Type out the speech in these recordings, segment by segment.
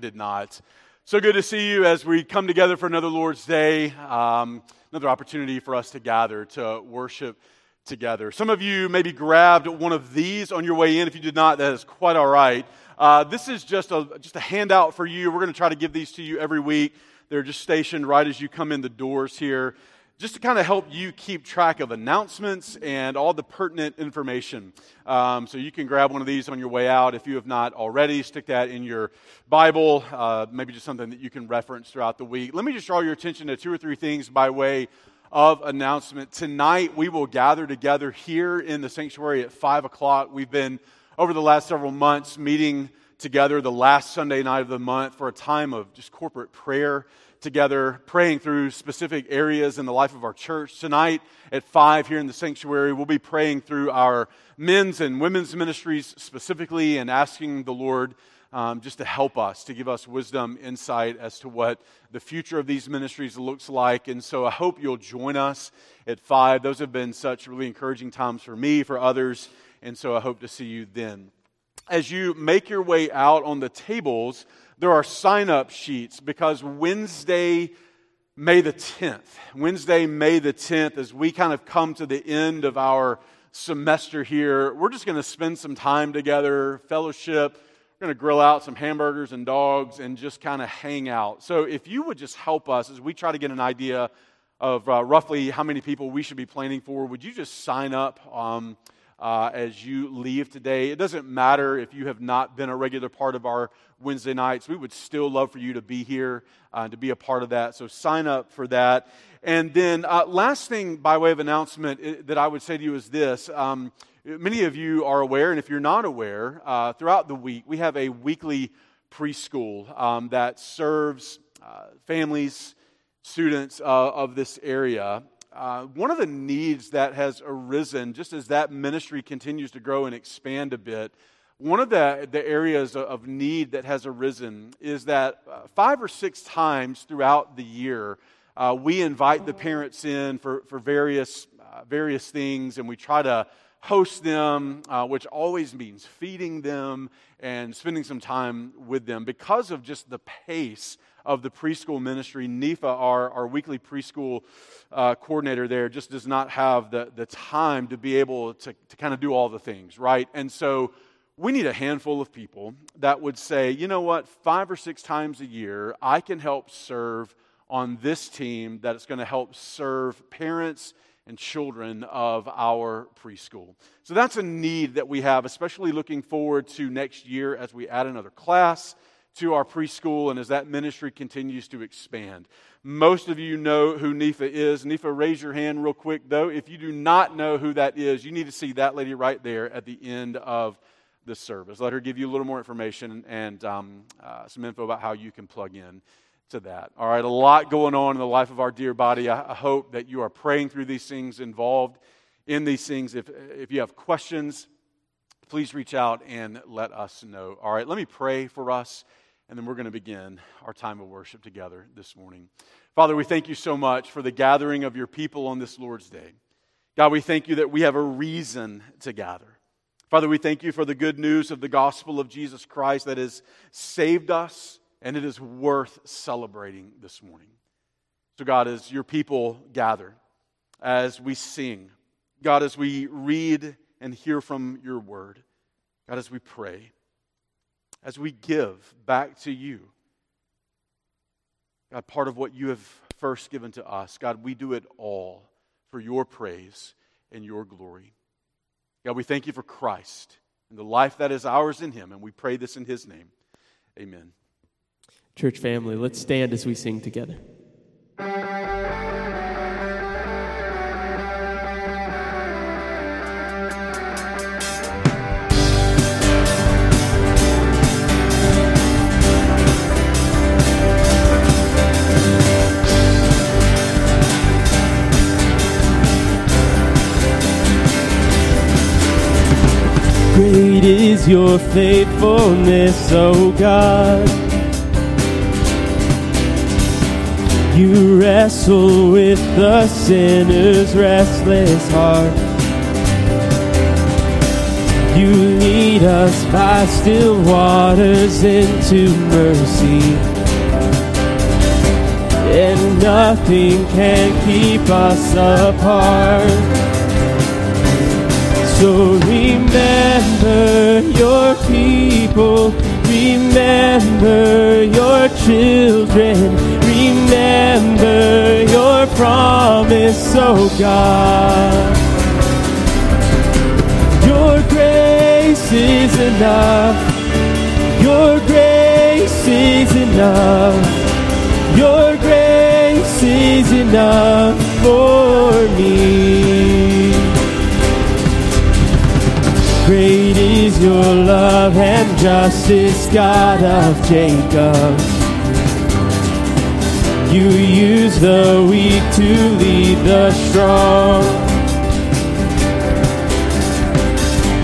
Did not. So good to see you as we come together for another Lord's Day, um, another opportunity for us to gather to worship together. Some of you maybe grabbed one of these on your way in. If you did not, that is quite all right. Uh, this is just a, just a handout for you. We're going to try to give these to you every week. They're just stationed right as you come in the doors here just to kind of help you keep track of announcements and all the pertinent information. Um, so you can grab one of these on your way out if you have not already. Stick that in your Bible, uh, maybe just something that you can reference throughout the week. Let me just draw your attention to two or three things by way of announcement. Tonight, we will gather together here in the sanctuary at 5 o'clock. We've been, over the last several months, meeting together the last Sunday night of the month for a time of just corporate prayer together praying through specific areas in the life of our church. Tonight at 5 here in the sanctuary, we'll be praying through our men's and women's ministries specifically and asking the Lord um, just to help us, to give us wisdom, insight as to what the future of these ministries looks like. And so I hope you'll join us at 5. Those have been such really encouraging times for me, for others. And so I hope to see you then. As you make your way out on the tables, there are sign up sheets because Wednesday, May the 10th, Wednesday, May the 10th, as we kind of come to the end of our semester here, we're just going to spend some time together, fellowship. We're going to grill out some hamburgers and dogs and just kind of hang out. So, if you would just help us as we try to get an idea of uh, roughly how many people we should be planning for, would you just sign up? Um, uh, as you leave today. It doesn't matter if you have not been a regular part of our Wednesday nights. We would still love for you to be here, uh, to be a part of that. So sign up for that. And then, uh, last thing by way of announcement that I would say to you is this. Um, many of you are aware, and if you're not aware, uh, throughout the week, we have a weekly preschool um, that serves uh, families, students uh, of this area. Uh, one of the needs that has arisen, just as that ministry continues to grow and expand a bit, one of the, the areas of need that has arisen is that uh, five or six times throughout the year, uh, we invite the parents in for, for various, uh, various things, and we try to host them, uh, which always means feeding them and spending some time with them because of just the pace of the preschool ministry. Nifa, our, our weekly preschool uh, coordinator there, just does not have the, the time to be able to, to kind of do all the things, right? And so we need a handful of people that would say, you know what, five or six times a year, I can help serve on this team that is going to help serve parents and children of our preschool. So that's a need that we have, especially looking forward to next year as we add another class to our preschool and as that ministry continues to expand. Most of you know who Nifa is. Nifa, raise your hand real quick, though. If you do not know who that is, you need to see that lady right there at the end of the service. Let her give you a little more information and um, uh, some info about how you can plug in to that. All right, a lot going on in the life of our dear body. I, I hope that you are praying through these things, involved in these things. If, if you have questions, please reach out and let us know. All right, let me pray for us and then we're going to begin our time of worship together this morning. Father, we thank you so much for the gathering of your people on this Lord's Day. God, we thank you that we have a reason to gather. Father, we thank you for the good news of the gospel of Jesus Christ that has saved us, and it is worth celebrating this morning. So, God, as your people gather, as we sing, God, as we read and hear from your word, God, as we pray, as we give back to you. God, part of what you have first given to us, God, we do it all for your praise and your glory. God, we thank you for Christ and the life that is ours in him, and we pray this in his name. Amen. Church family, let's stand as we sing together. Great is your faithfulness, O God. You wrestle with the sinner's restless heart. You lead us by still waters into mercy. And nothing can keep us apart. So remember your people, remember your children, remember your promise, oh God. Your grace is enough. Your grace is enough. Your grace is enough for me. Great is your love and justice, God of Jacob. You use the weak to lead the strong.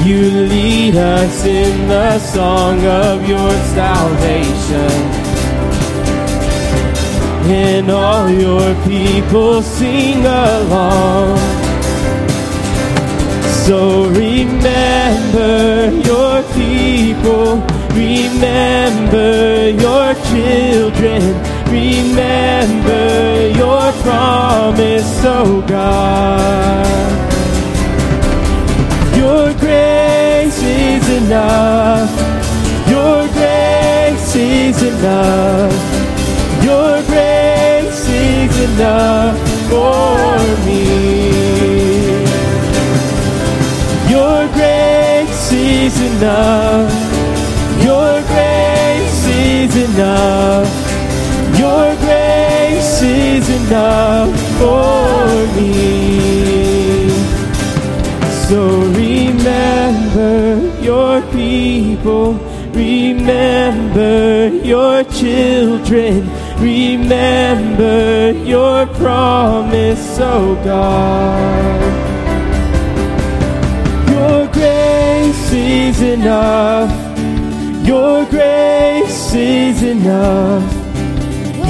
You lead us in the song of your salvation. And all your people sing along. So remember your people, remember your children, remember your promise, oh God. Your grace is enough. Your grace is enough. Your grace is enough for me. Enough. Your grace is enough. Your grace is enough for me. So remember your people, remember your children, remember your promise, oh God. Enough. Your grace is enough.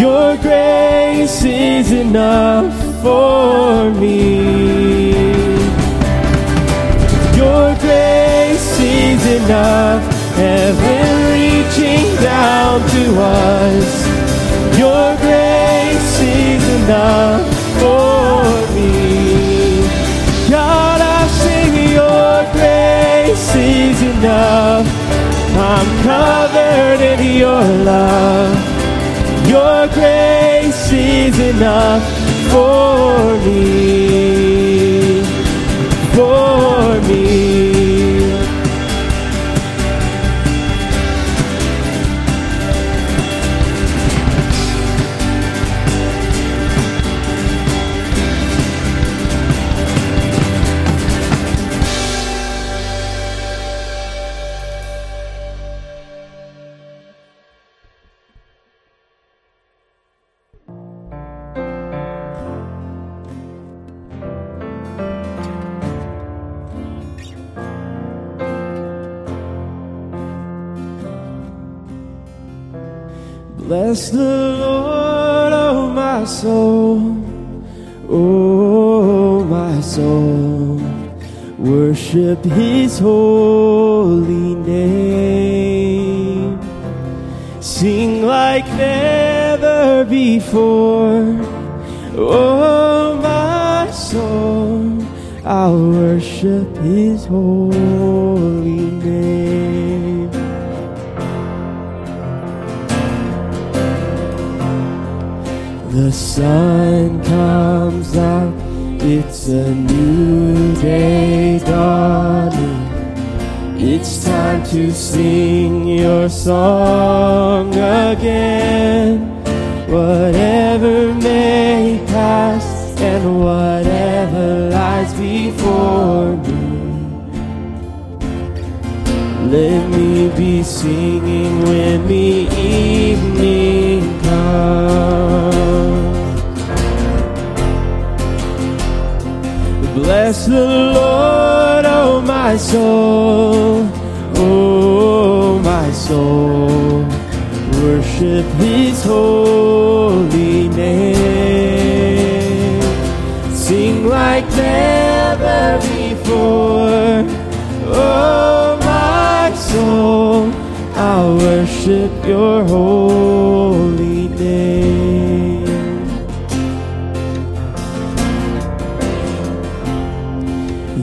Your grace is enough for me. Your grace is enough. Heaven reaching down to us. Your grace is enough covered in your love. Your grace is enough for me.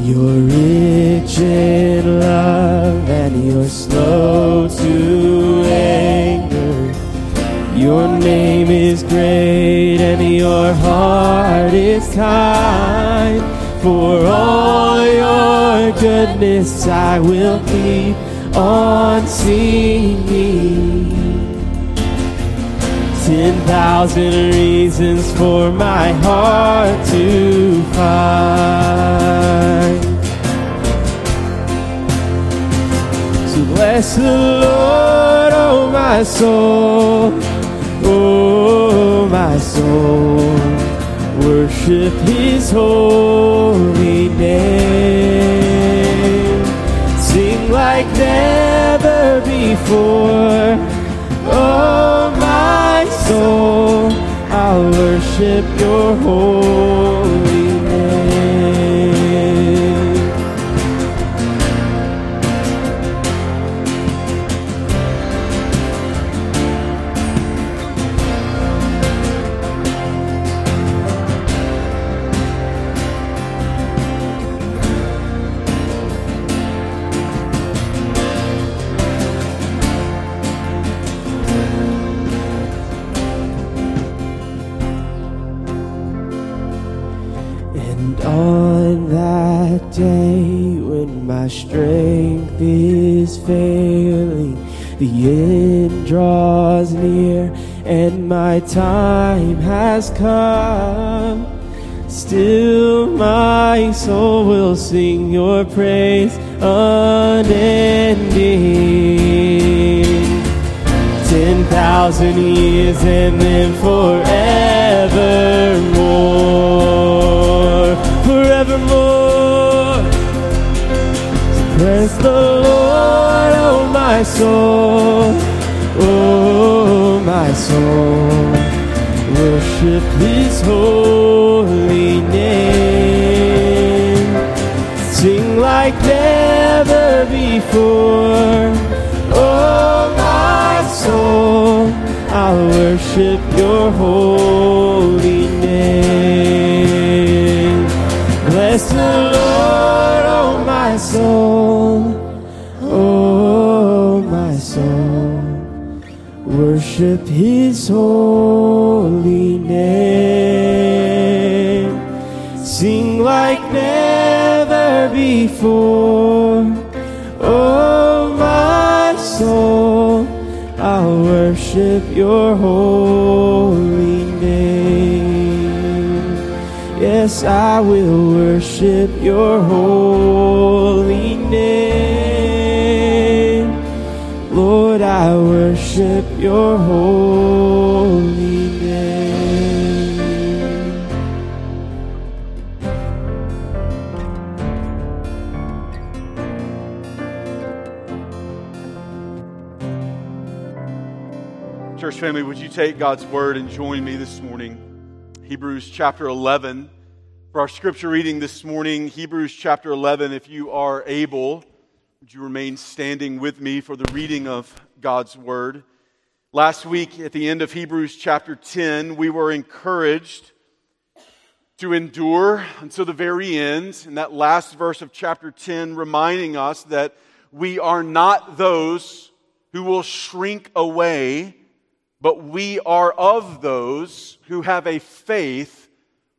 You're rich in love and you're slow to anger. Your name is great and your heart is kind. For all your goodness I will keep on singing. Thousand reasons for my heart to find. So bless the Lord, oh my soul, oh my soul. Worship His holy name. Sing like never before. Oh soul, I'll worship your holy my time has come. Still, my soul will sing your praise unending. Ten thousand years and then forevermore, forevermore. Praise the Lord, oh my soul, oh my soul. Worship His holy name. Sing like never before. Oh my soul, I'll worship your holy Worship his holy name. Sing like never before. Oh, my soul, I'll worship your holy name. Yes, I will worship your holy Lord, I worship your holy name. Church family, would you take God's word and join me this morning? Hebrews chapter 11. For our scripture reading this morning, Hebrews chapter 11, if you are able, would you remain standing with me for the reading of God's word? Last week, at the end of Hebrews chapter 10, we were encouraged to endure until the very end. In that last verse of chapter 10, reminding us that we are not those who will shrink away, but we are of those who have a faith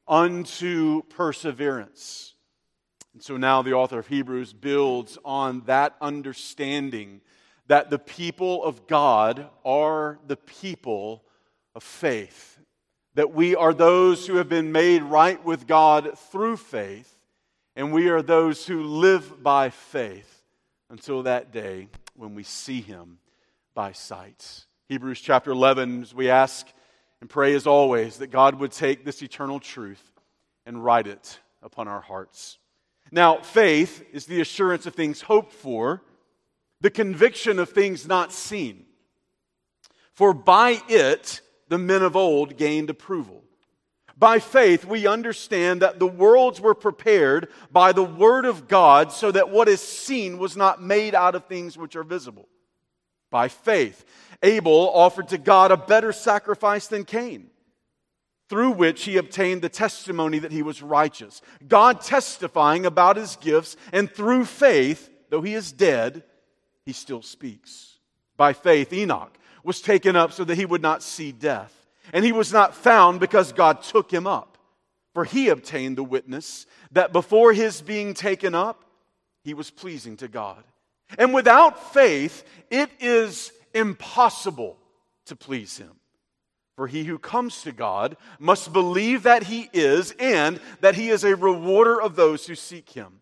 unto perseverance. And so now the author of Hebrews builds on that understanding that the people of God are the people of faith, that we are those who have been made right with God through faith, and we are those who live by faith until that day when we see Him by sight. Hebrews chapter 11, as we ask and pray as always that God would take this eternal truth and write it upon our hearts. Now, faith is the assurance of things hoped for, the conviction of things not seen. For by it the men of old gained approval. By faith, we understand that the worlds were prepared by the Word of God so that what is seen was not made out of things which are visible. By faith, Abel offered to God a better sacrifice than Cain, through which he obtained the testimony that he was righteous. God testifying about his gifts, and through faith, though he is dead, he still speaks. By faith, Enoch was taken up so that he would not see death. And he was not found because God took him up. For he obtained the witness that before his being taken up, he was pleasing to God. And without faith, it is impossible to please him. For he who comes to God must believe that he is and that he is a rewarder of those who seek him.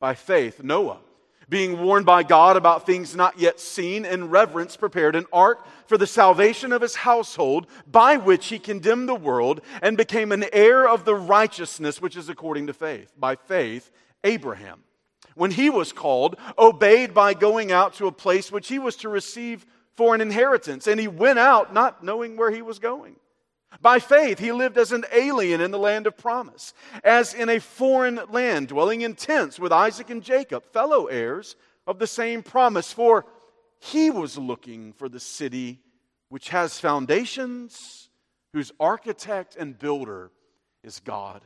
By faith, Noah being warned by God about things not yet seen, in reverence prepared an ark for the salvation of his household, by which he condemned the world and became an heir of the righteousness which is according to faith. By faith, Abraham, when he was called, obeyed by going out to a place which he was to receive for an inheritance, and he went out not knowing where he was going. By faith, he lived as an alien in the land of promise, as in a foreign land, dwelling in tents with Isaac and Jacob, fellow heirs of the same promise. For he was looking for the city which has foundations, whose architect and builder is God.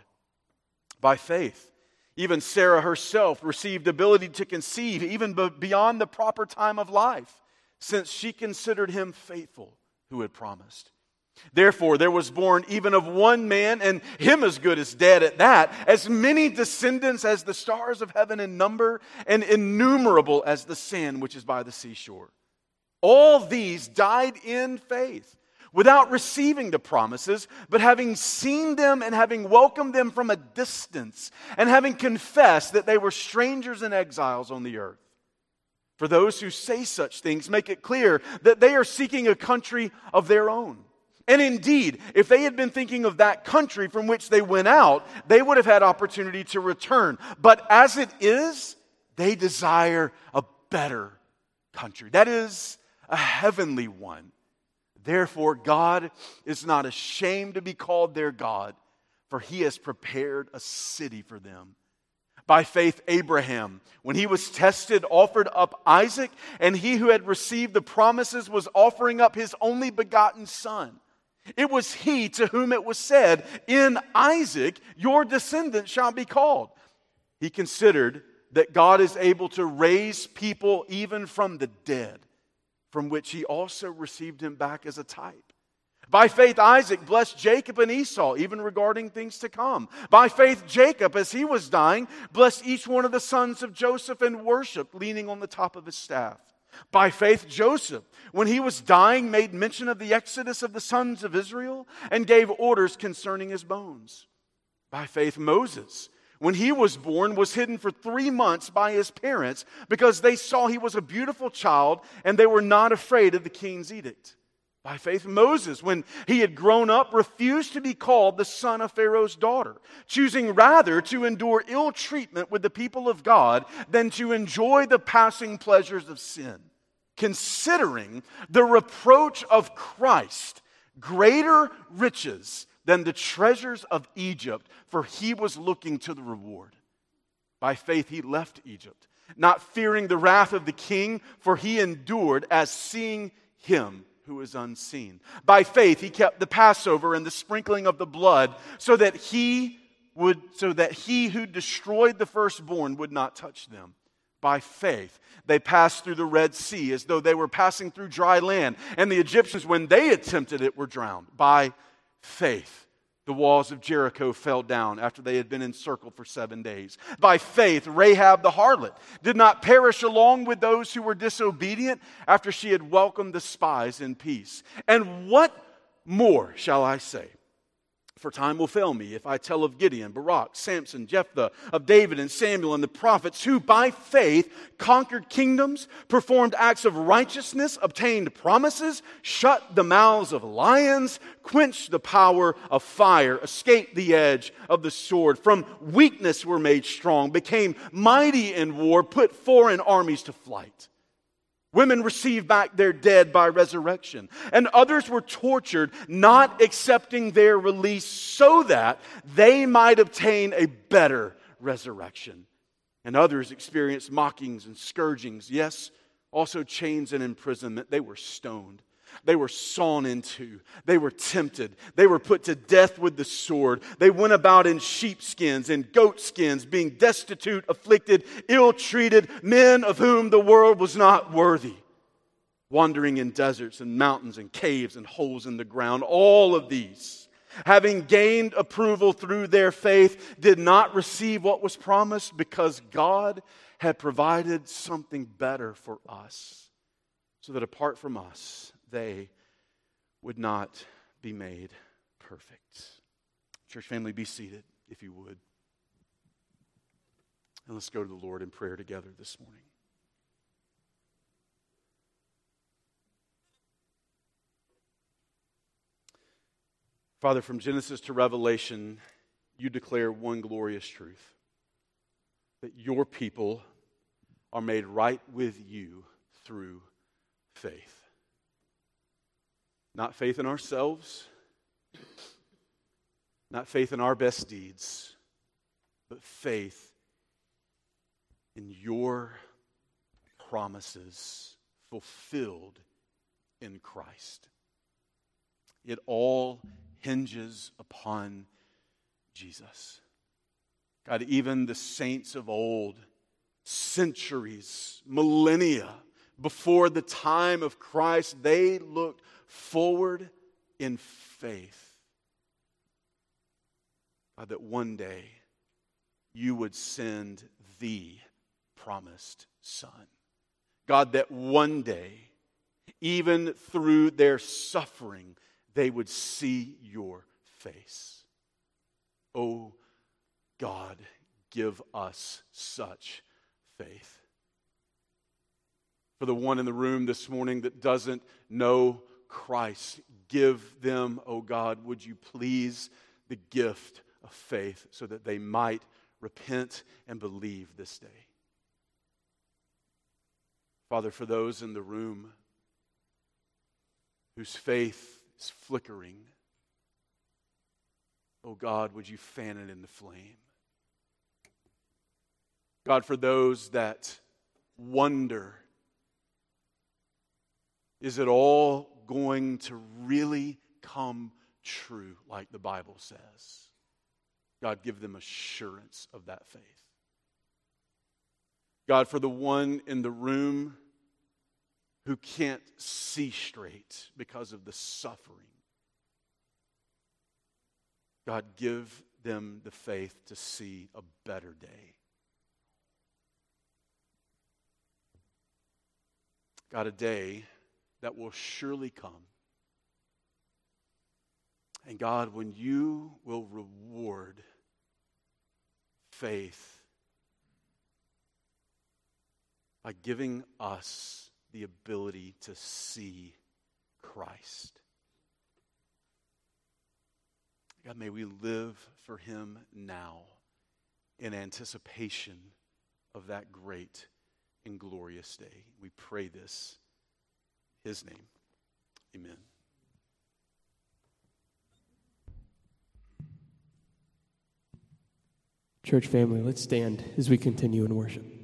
By faith, even Sarah herself received ability to conceive even beyond the proper time of life, since she considered him faithful who had promised. Therefore, there was born even of one man, and him as good as dead at that, as many descendants as the stars of heaven in number, and innumerable as the sand which is by the seashore. All these died in faith, without receiving the promises, but having seen them and having welcomed them from a distance, and having confessed that they were strangers and exiles on the earth. For those who say such things, make it clear that they are seeking a country of their own. And indeed, if they had been thinking of that country from which they went out, they would have had opportunity to return. But as it is, they desire a better country. That is a heavenly one. Therefore, God is not ashamed to be called their God, for he has prepared a city for them. By faith, Abraham, when he was tested, offered up Isaac, and he who had received the promises was offering up his only begotten son. It was he to whom it was said, In Isaac your descendants shall be called. He considered that God is able to raise people even from the dead, from which he also received him back as a type. By faith, Isaac blessed Jacob and Esau, even regarding things to come. By faith, Jacob, as he was dying, blessed each one of the sons of Joseph and worshiped, leaning on the top of his staff. By faith, Joseph, when he was dying, made mention of the exodus of the sons of Israel and gave orders concerning his bones. By faith, Moses, when he was born, was hidden for three months by his parents because they saw he was a beautiful child and they were not afraid of the king's edict. By faith, Moses, when he had grown up, refused to be called the son of Pharaoh's daughter, choosing rather to endure ill treatment with the people of God than to enjoy the passing pleasures of sin, considering the reproach of Christ greater riches than the treasures of Egypt, for he was looking to the reward. By faith, he left Egypt, not fearing the wrath of the king, for he endured as seeing him who is unseen. By faith, he kept the Passover and the sprinkling of the blood so that he would, so that he who destroyed the firstborn would not touch them. By faith, they passed through the Red Sea as though they were passing through dry land. And the Egyptians, when they attempted it, were drowned. By faith, the walls of Jericho fell down after they had been encircled for seven days. By faith, Rahab the harlot did not perish along with those who were disobedient after she had welcomed the spies in peace. And what more shall I say? For time will fail me if I tell of Gideon, Barak, Samson, Jephthah, of David and Samuel and the prophets who by faith conquered kingdoms, performed acts of righteousness, obtained promises, shut the mouths of lions, quenched the power of fire, escaped the edge of the sword, from weakness were made strong, became mighty in war, put foreign armies to flight. Women received back their dead by resurrection. And others were tortured, not accepting their release so that they might obtain a better resurrection. And others experienced mockings and scourgings, yes, also chains and imprisonment. They were stoned. They were sawn into. They were tempted. They were put to death with the sword. They went about in sheepskins and goatskins, being destitute, afflicted, ill treated, men of whom the world was not worthy, wandering in deserts and mountains and caves and holes in the ground. All of these, having gained approval through their faith, did not receive what was promised because God had provided something better for us, so that apart from us, they would not be made perfect. Church family, be seated if you would. And let's go to the Lord in prayer together this morning. Father, from Genesis to Revelation, you declare one glorious truth that your people are made right with you through faith. Not faith in ourselves, not faith in our best deeds, but faith in your promises fulfilled in Christ. It all hinges upon Jesus. God, even the saints of old, centuries, millennia before the time of Christ, they looked forward in faith. God, that one day you would send the promised Son. God, that one day, even through their suffering, they would see your face. Oh, God, give us such faith. For the one in the room this morning that doesn't know Christ. Give them, O oh God, would you please, the gift of faith so that they might repent and believe this day. Father, for those in the room whose faith is flickering, oh God, would you fan it into flame? God, for those that wonder, is it all going to really come true, like the Bible says. God, give them assurance of that faith. God, for the one in the room who can't see straight because of the suffering, God, give them the faith to see a better day. God, a day that will surely come. And God, when you will reward faith by giving us the ability to see Christ. God, may we live for Him now in anticipation of that great and glorious day. We pray this his name. Amen. Church family, let's stand as we continue in worship.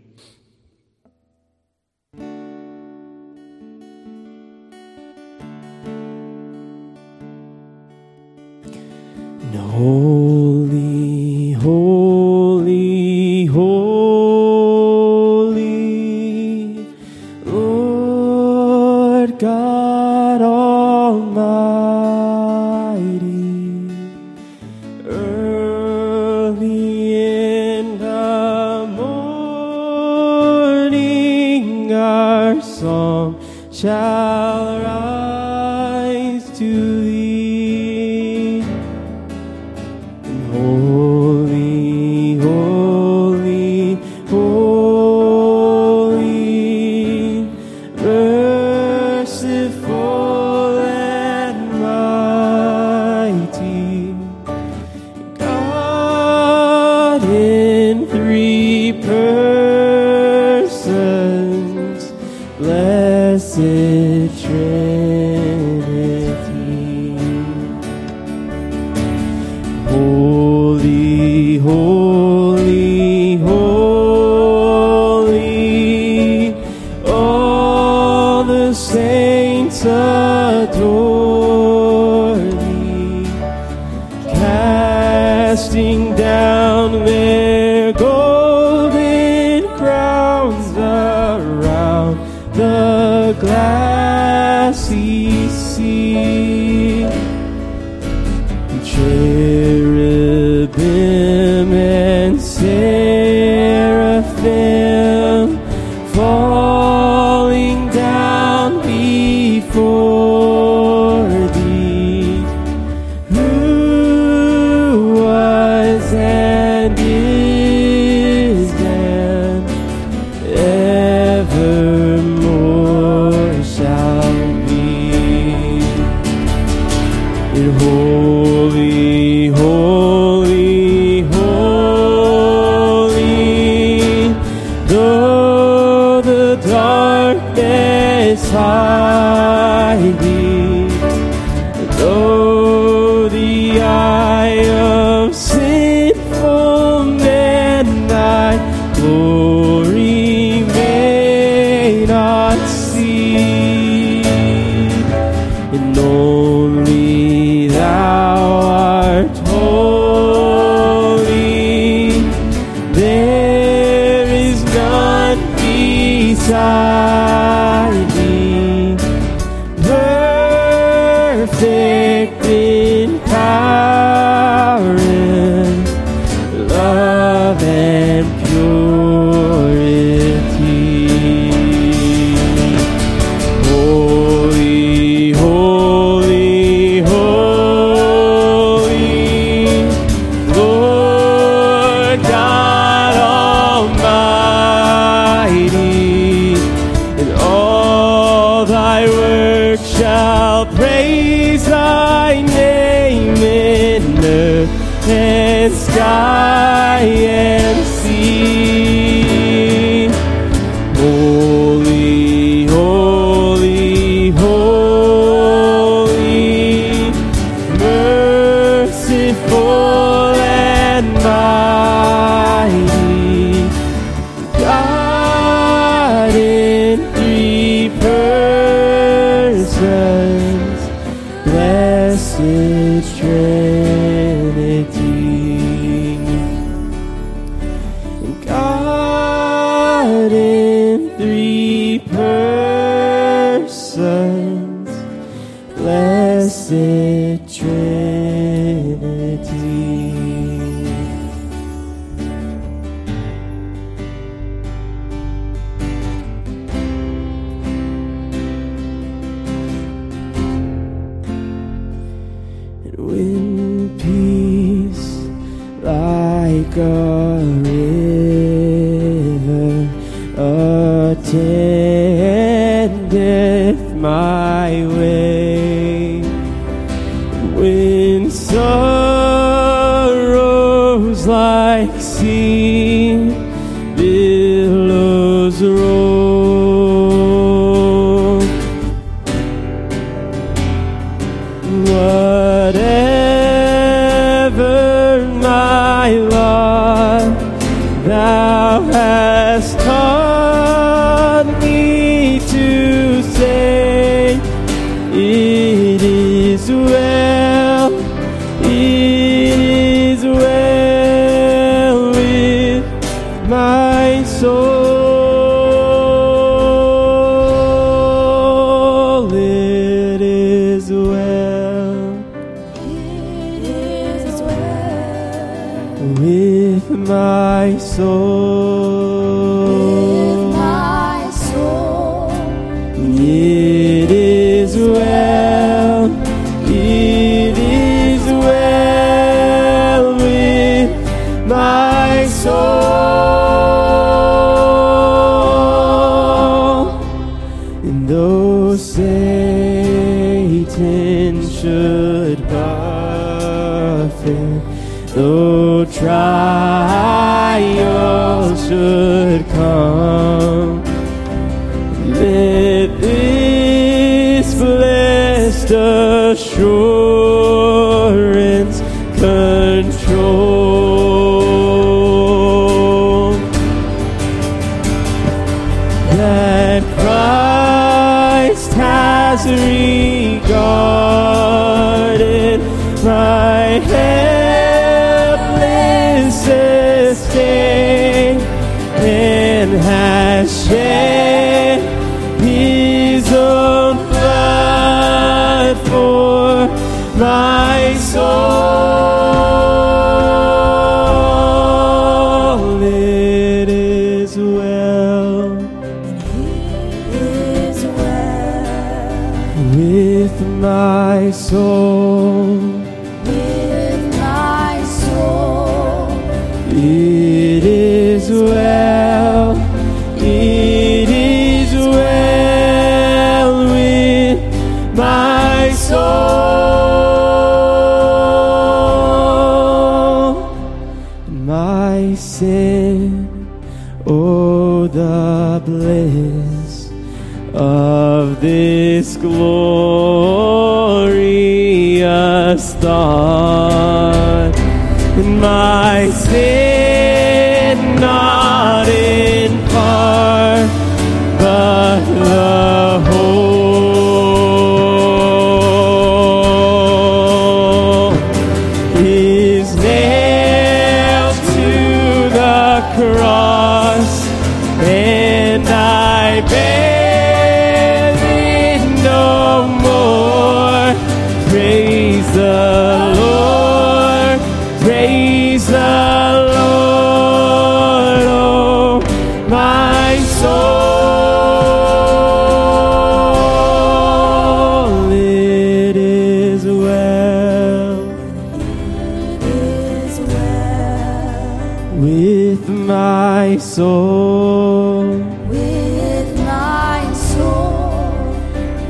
My soul. with my soul.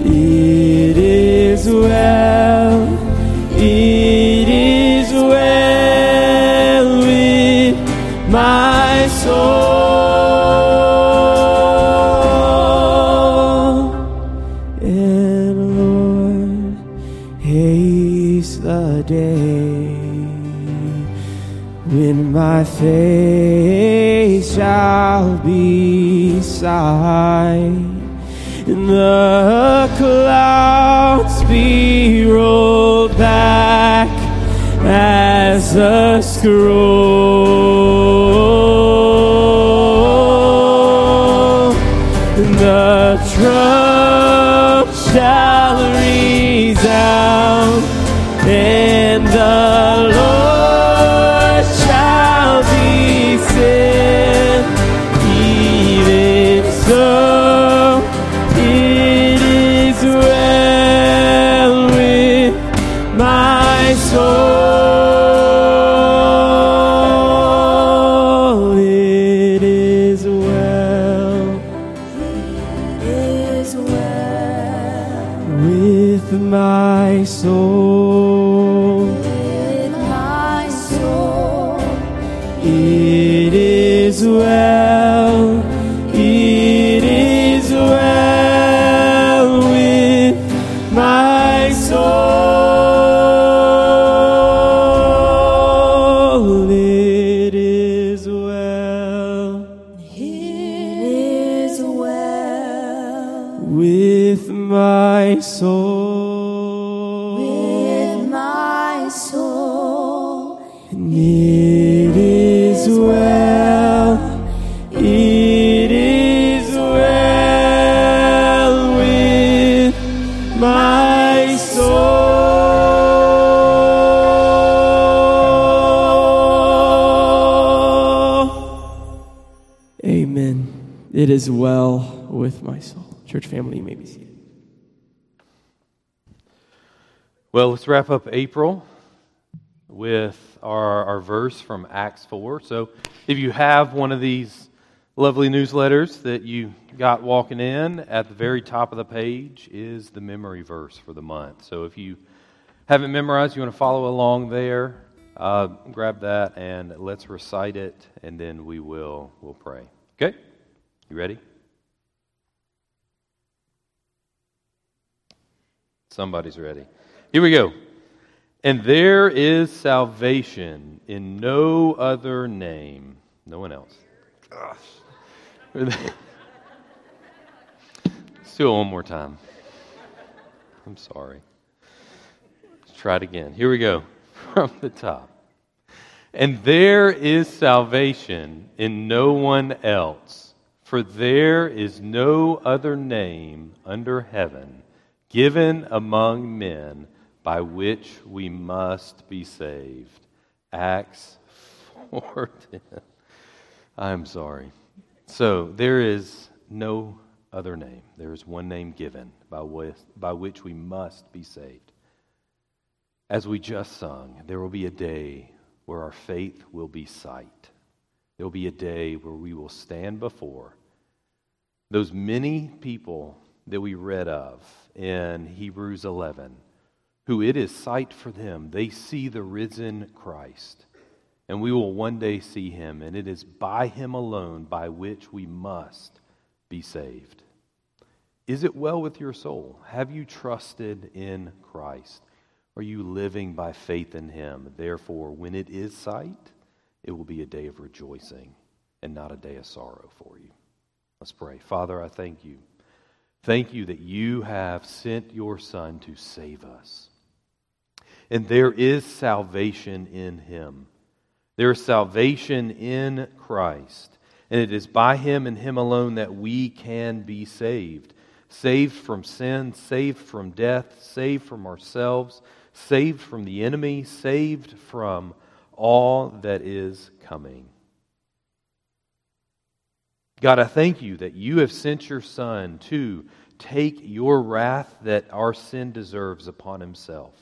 It is well, it is well with my soul. And Lord, haste the day when my face sight and the clouds be rolled back as a scroll. And the trump well with my soul. Church family, you may be seated. Well, let's wrap up April with our, our verse from Acts 4. So, if you have one of these lovely newsletters that you got walking in, at the very top of the page is the memory verse for the month. So, if you haven't memorized, you want to follow along there, uh, grab that and let's recite it, and then we will we'll pray. Okay? You ready? Somebody's ready. Here we go. And there is salvation in no other name. No one else. Let's do it one more time. I'm sorry. Let's try it again. Here we go. From the top. And there is salvation in no one else, for there is no other name under heaven given among men by which we must be saved. Acts 4:10. I'm sorry. So there is no other name. There is one name given by, which, by which we must be saved. As we just sung, there will be a day where our faith will be sight. There will be a day where we will stand before those many people that we read of in Hebrews 11, who it is sight for them. They see the risen Christ, and we will one day see him, and it is by him alone by which we must be saved. Is it well with your soul? Have you trusted in Christ? Are you living by faith in him? Therefore, when it is sight, it will be a day of rejoicing and not a day of sorrow for you. Let's pray. Father, I thank you. Thank you that you have sent your Son to save us. And there is salvation in him. There is salvation in Christ. And it is by him and him alone that we can be saved. Saved from sin, saved from death, saved from ourselves, saved from the enemy, saved from all that is coming. God, I thank you that you have sent your Son to take your wrath that our sin deserves upon himself,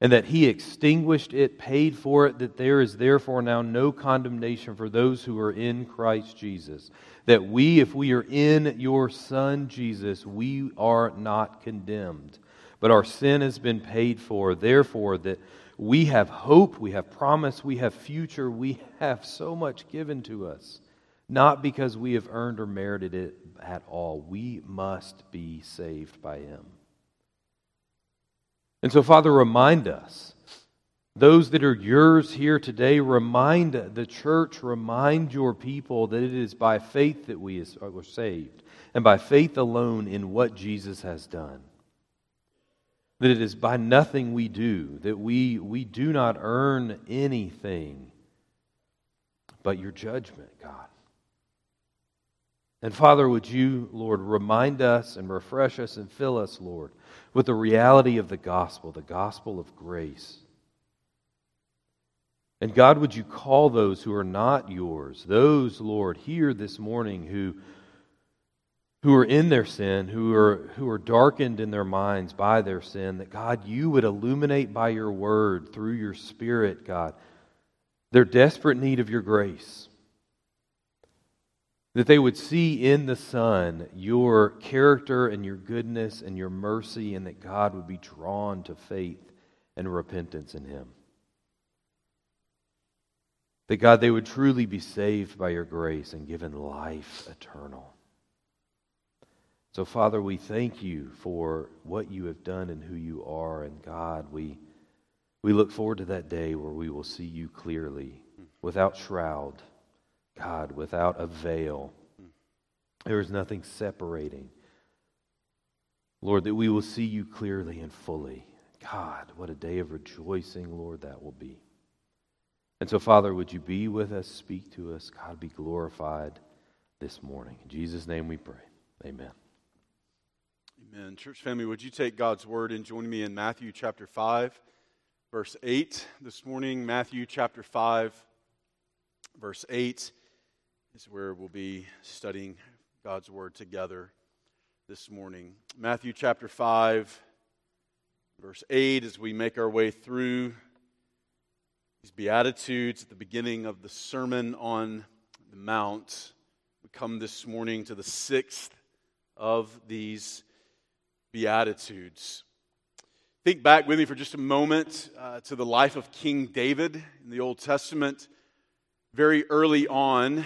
and that he extinguished it, paid for it, that there is therefore now no condemnation for those who are in Christ Jesus. That we, if we are in your Son Jesus, we are not condemned, but our sin has been paid for, therefore, that we have hope, we have promise, we have future, we have so much given to us not because we have earned or merited it at all. We must be saved by Him. And so, Father, remind us, those that are yours here today, remind the church, remind your people that it is by faith that we are uh, saved, and by faith alone in what Jesus has done. That it is by nothing we do, that we, we do not earn anything but your judgment, God. And Father, would you, Lord, remind us and refresh us and fill us, Lord, with the reality of the gospel, the gospel of grace. And God, would you call those who are not yours, those, Lord, here this morning who, who are in their sin, who are, who are darkened in their minds by their sin, that God, you would illuminate by your word, through your spirit, God, their desperate need of your grace. That they would see in the Son your character and your goodness and your mercy, and that God would be drawn to faith and repentance in Him. That God, they would truly be saved by your grace and given life eternal. So, Father, we thank you for what you have done and who you are. And God, we, we look forward to that day where we will see you clearly, without shroud God, without a veil. There is nothing separating. Lord, that we will see you clearly and fully. God, what a day of rejoicing, Lord, that will be. And so, Father, would you be with us, speak to us? God, be glorified this morning. In Jesus' name we pray. Amen. Amen. Church family, would you take God's word and join me in Matthew chapter 5, verse 8 this morning? Matthew chapter 5, verse 8 is where we'll be studying God's word together this morning. Matthew chapter 5, verse 8, as we make our way through these Beatitudes at the beginning of the Sermon on the Mount. We come this morning to the sixth of these Beatitudes. Think back with me for just a moment uh, to the life of King David in the Old Testament. Very early on,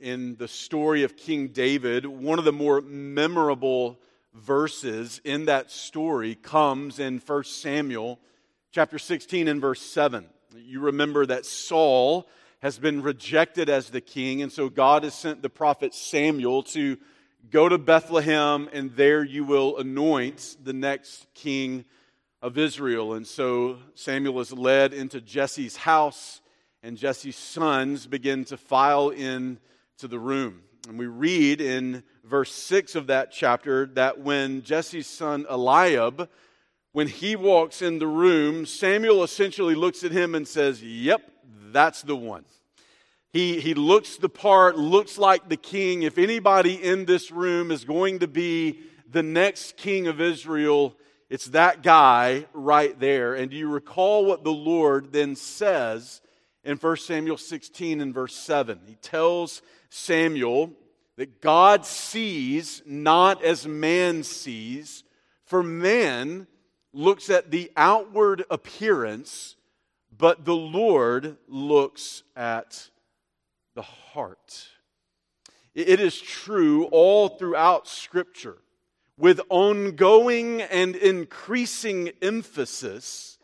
in the story of King David, one of the more memorable verses in that story comes in 1 Samuel chapter 16 and verse 7. You remember that Saul has been rejected as the king, and so God has sent the prophet Samuel to go to Bethlehem, and there you will anoint the next king of Israel. And so Samuel is led into Jesse's house, and Jesse's sons begin to file in to the room. And we read in verse 6 of that chapter that when Jesse's son Eliab, when he walks in the room, Samuel essentially looks at him and says, Yep, that's the one. He, he looks the part, looks like the king. If anybody in this room is going to be the next king of Israel, it's that guy right there. And do you recall what the Lord then says in 1 Samuel 16 and verse 7? He tells Samuel that God sees not as man sees, for man looks at the outward appearance, but the Lord looks at the heart. It is true all throughout Scripture with ongoing and increasing emphasis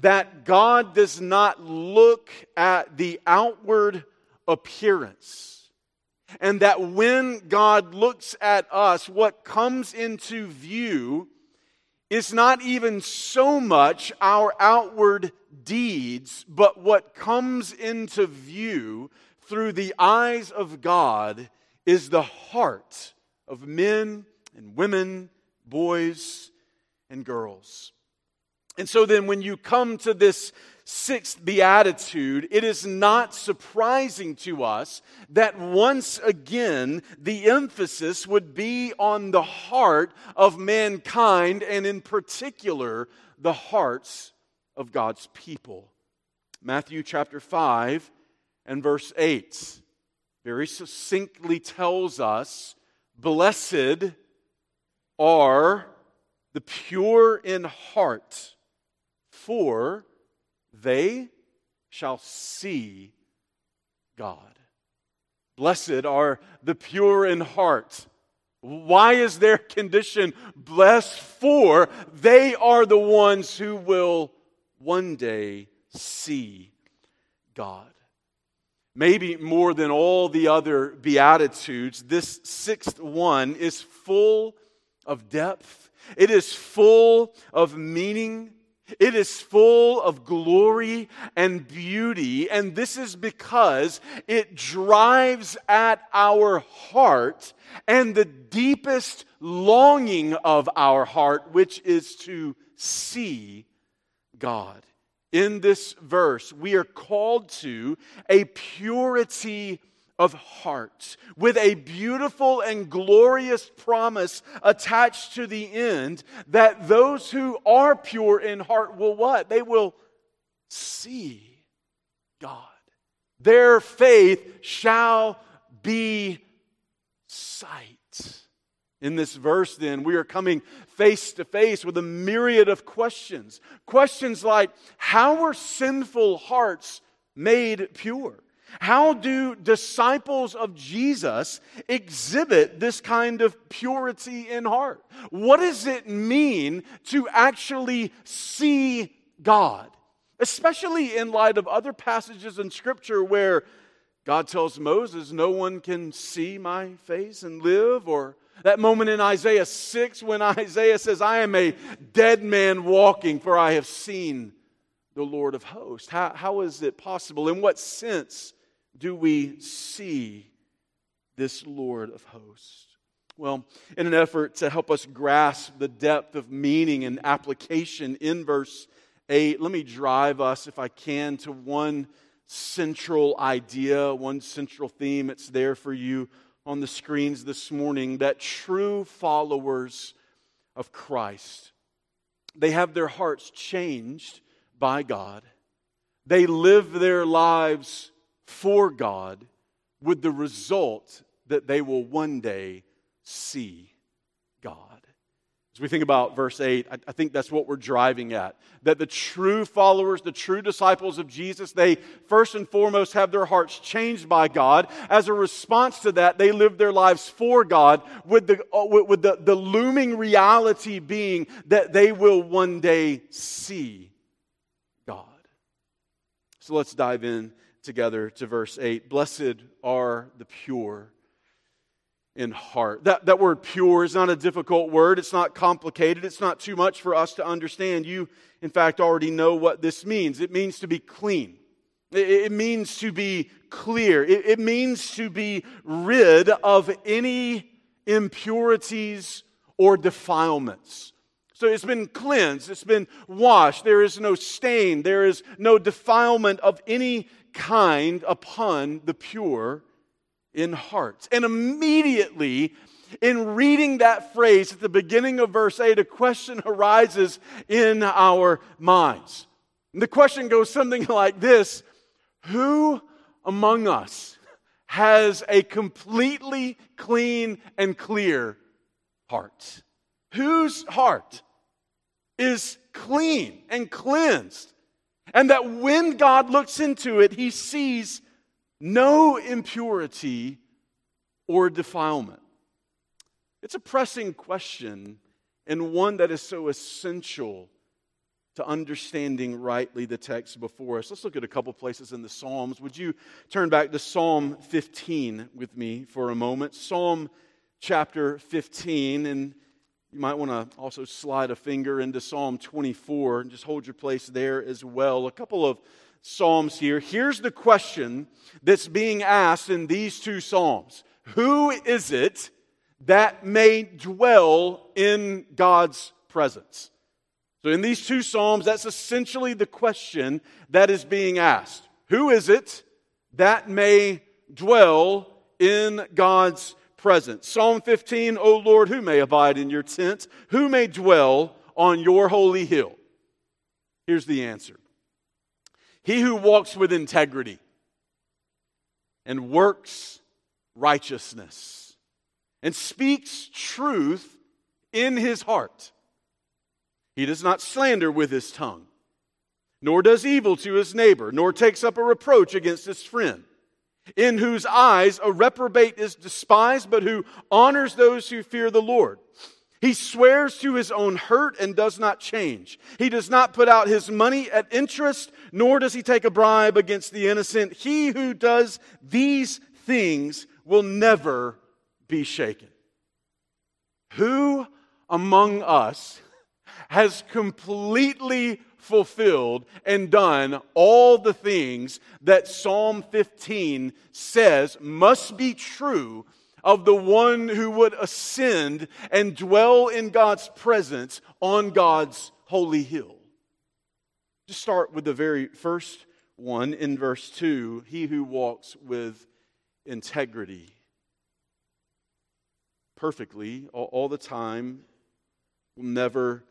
that God does not look at the outward appearance. And that when God looks at us, what comes into view is not even so much our outward deeds, but what comes into view through the eyes of God is the heart of men and women, boys and girls. And so then, when you come to this sixth beatitude, it is not surprising to us that once again the emphasis would be on the heart of mankind, and in particular, the hearts of God's people. Matthew chapter 5 and verse 8 very succinctly tells us Blessed are the pure in heart, for they shall see God. Blessed are the pure in heart. Why is their condition blessed? For they are the ones who will one day see God. Maybe more than all the other Beatitudes, this sixth one is full of depth, it is full of meaning. It is full of glory and beauty, and this is because it drives at our heart and the deepest longing of our heart, which is to see God. In this verse, we are called to a purity of heart, with a beautiful and glorious promise attached to the end that those who are pure in heart will what? They will see God. Their faith shall be sight. In this verse, then, we are coming face to face with a myriad of questions. Questions like How were sinful hearts made pure? How do disciples of Jesus exhibit this kind of purity in heart? What does it mean to actually see God? Especially in light of other passages in Scripture where God tells Moses, No one can see my face and live, or that moment in Isaiah 6 when Isaiah says, I am a dead man walking, for I have seen the Lord of hosts. How, how is it possible? In what sense do we see this Lord of hosts? Well, in an effort to help us grasp the depth of meaning and application in verse 8, let me drive us, if I can, to one central idea, one central theme. It's there for you on the screens this morning that true followers of Christ, they have their hearts changed by God. They live their lives for God with the result that they will one day see God. As we think about verse 8, I, think that's what we're driving at. That the true followers, the true disciples of Jesus, they first and foremost have their hearts changed by God. As a response to that, they live their lives for God, with the, uh, with the, the looming reality being that they will one day see God. So let's dive in together to verse 8. Blessed are the pure in heart. That, that word pure is not a difficult word. It's not complicated. It's not too much for us to understand. You, in fact, already know what this means. It means to be clean. It, means to be clear. It means to be rid of any impurities or defilements. So it's been cleansed, it's been washed. There is no stain, there is no defilement of any kind upon the pure in heart. And immediately, in reading that phrase at the beginning of verse 8, a question arises in our minds. And the question goes something like this Who among us has a completely clean and clear heart? Whose heart is clean and cleansed? And that when God looks into it, he sees no impurity or defilement. It's a pressing question and one that is so essential to understanding rightly the text before us. Let's look at a couple places in the Psalms. Would you turn back to Psalm 15 with me for a moment? Psalm chapter 15, and you might want to also slide a finger into Psalm 24 and just hold your place there as well. A couple of Psalms here. Here's the question that's being asked in these two Psalms Who is it that may dwell in God's presence? So, in these two Psalms, that's essentially the question that is being asked. Who is it that may dwell in God's presence? Psalm 15, O Lord, who may abide in your tent? Who may dwell on your holy hill? Here's the answer He who walks with integrity and works righteousness and speaks truth in his heart he does not slander with his tongue, nor does evil to his neighbor, nor takes up a reproach against his friend, in whose eyes a reprobate is despised, but who honors those who fear the Lord. He swears to his own hurt and does not change. He does not put out his money at interest, nor does he take a bribe against the innocent. He who does these things will never be shaken. Who among us has completely fulfilled and done all the things that Psalm 15 says must be true of the one who would ascend and dwell in God's presence on God's holy hill. Just start with the very first one in verse 2 He who walks with integrity perfectly all, all the time will never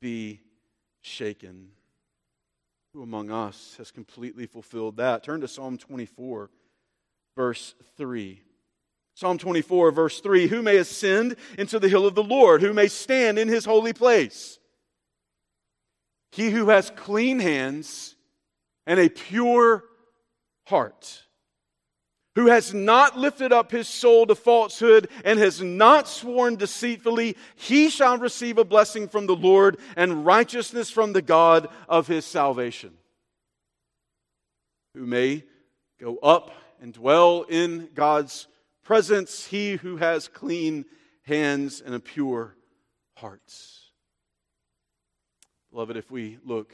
be shaken. Who among us has completely fulfilled that? Turn to Psalm 24, verse 3. Psalm 24, verse 3 Who may ascend into the hill of the Lord? Who may stand in his holy place? He who has clean hands and a pure heart who has not lifted up his soul to falsehood and has not sworn deceitfully, he shall receive a blessing from the Lord and righteousness from the God of his salvation. Who may go up and dwell in God's presence, he who has clean hands and a pure heart. Beloved, if we look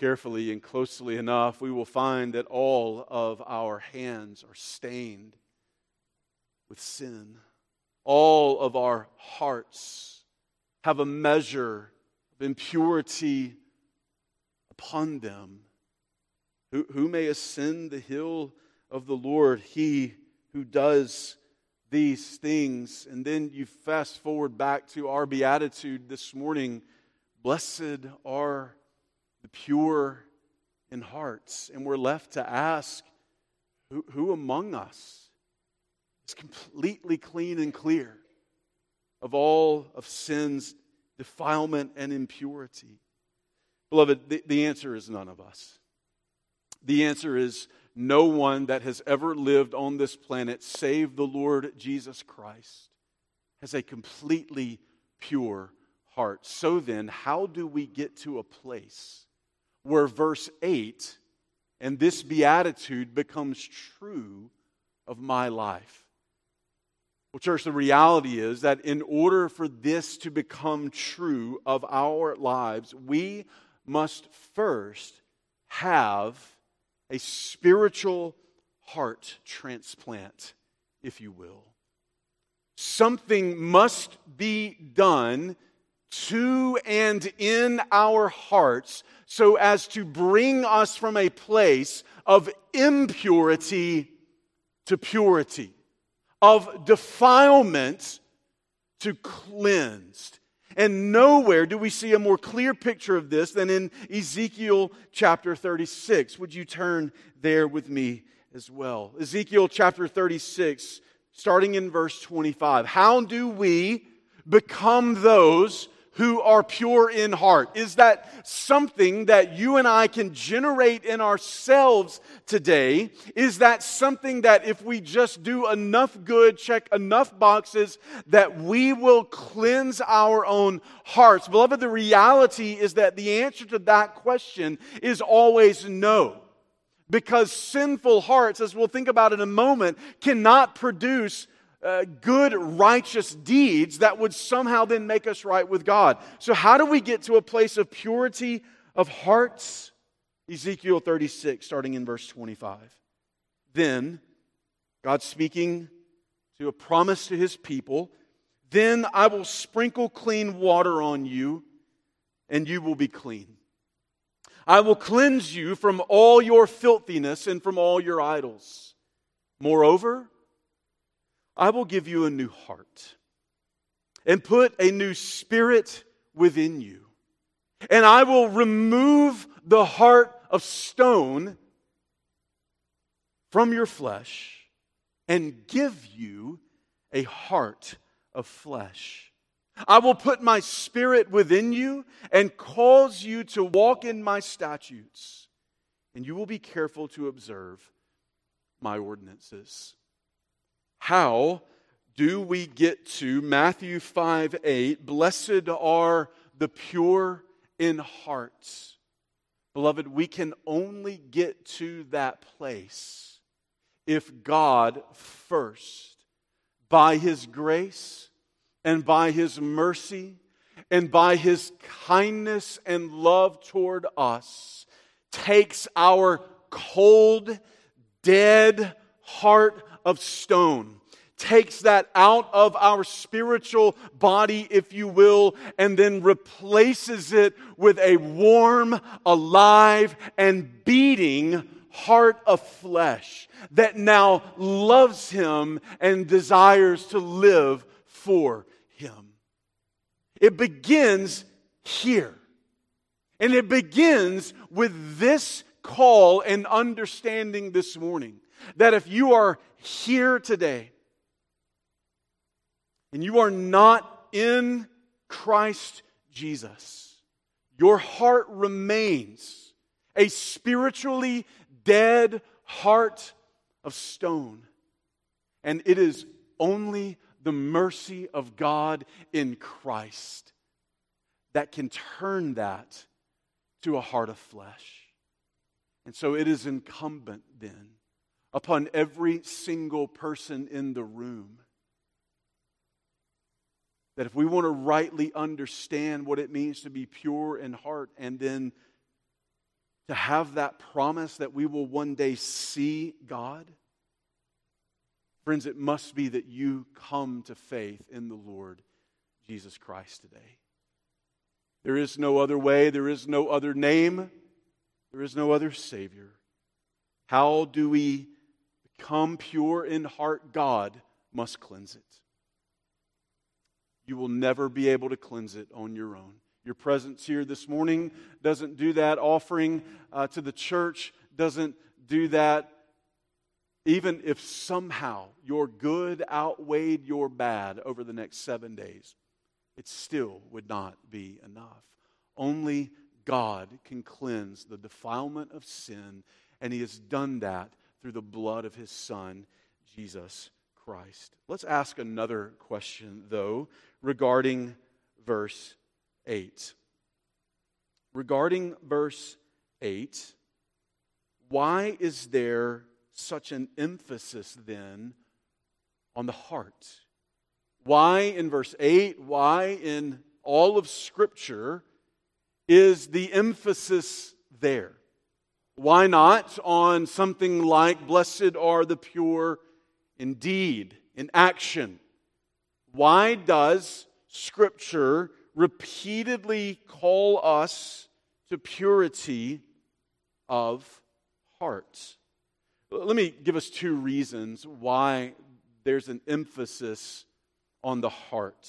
carefully and closely enough, we will find that all of our hands are stained with sin. All of our hearts have a measure of impurity upon them. Who, who may ascend the hill of the Lord? He who does these things. And then you fast forward back to our beatitude this morning. Blessed are the pure in hearts. And we're left to ask who, who among us is completely clean and clear of all of sin's defilement and impurity? Beloved, the, the answer is none of us. The answer is no one that has ever lived on this planet, save the Lord Jesus Christ, has a completely pure heart. So then, how do we get to a place where verse 8 and this beatitude becomes true of my life. Well, church, the reality is that in order for this to become true of our lives, we must first have a spiritual heart transplant, if you will. Something must be done to and in our hearts so as to bring us from a place of impurity to purity, of defilement to cleansed. And nowhere do we see a more clear picture of this than in Ezekiel chapter 36. Would you turn there with me as well? Ezekiel chapter 36, starting in verse 25. How do we become those who are pure in heart? Is that something that you and I can generate in ourselves today? Is that something that if we just do enough good, check enough boxes, that we will cleanse our own hearts? Beloved, the reality is that the answer to that question is always no. Because sinful hearts, as we'll think about in a moment, cannot produce uh, good, righteous deeds that would somehow then make us right with God. So, how do we get to a place of purity of hearts? Ezekiel 36, starting in verse 25. Then, God speaking to a promise to his people, then I will sprinkle clean water on you, and you will be clean. I will cleanse you from all your filthiness and from all your idols. Moreover, I will give you a new heart and put a new spirit within you. And I will remove the heart of stone from your flesh and give you a heart of flesh. I will put my spirit within you and cause you to walk in my statutes, and you will be careful to observe my ordinances. How do we get to Matthew 5 8? Blessed are the pure in heart. Beloved, we can only get to that place if God first, by His grace and by His mercy and by His kindness and love toward us, takes our cold, dead heart of stone takes that out of our spiritual body, if you will, and then replaces it with a warm, alive, and beating heart of flesh that now loves Him and desires to live for Him. It begins here. And it begins with this call and understanding this morning that if you are here today and you are not in Christ Jesus, your heart remains a spiritually dead heart of stone. And it is only the mercy of God in Christ that can turn that to a heart of flesh. And so it is incumbent then upon every single person in the room that if we want to rightly understand what it means to be pure in heart and then to have that promise that we will one day see God, friends, it must be that you come to faith in the Lord Jesus Christ today. There is no other way, there is no other name, there is no other Savior. How do we become pure in heart? God must cleanse it. You will never be able to cleanse it on your own. Your presence here this morning doesn't do that. Offering uh, to the church doesn't do that. Even if somehow your good outweighed your bad over the next seven days, it still would not be enough. Only God can cleanse the defilement of sin, and He has done that through the blood of His Son, Jesus Christ. Let's ask another question, though, regarding verse 8. Regarding verse 8, why is there such an emphasis then on the heart? Why in verse 8, why in all of Scripture is the emphasis there? Why not on something like, Blessed are the pure in deed, in action? Why does Scripture repeatedly call us to purity of heart. Let me give us two reasons why there's an emphasis on the heart.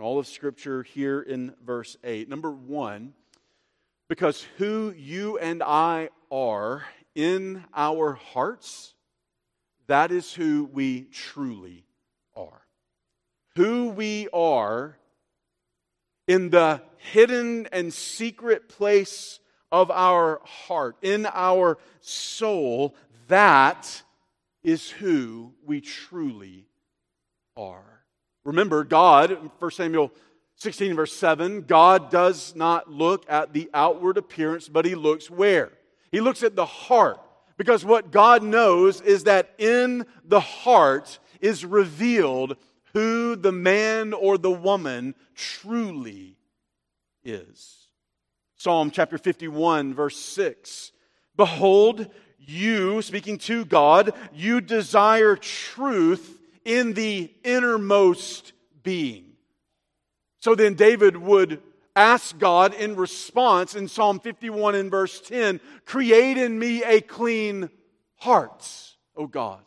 All of Scripture here in verse 8. Number one, because who you and I are in our hearts, that is who we truly are. Who we are in the hidden and secret place of our heart, in our soul, that is who we truly are. Remember, God, 1 Samuel 16, verse 7, God does not look at the outward appearance, but He looks where? He looks at the heart. Because what God knows is that in the heart is revealed who the man or the woman truly is. Psalm chapter 51, verse 6. Behold, you, speaking to God, you desire truth in the innermost being. So then David would ask God in response in Psalm 51 and verse 10 Create in me a clean heart, O God,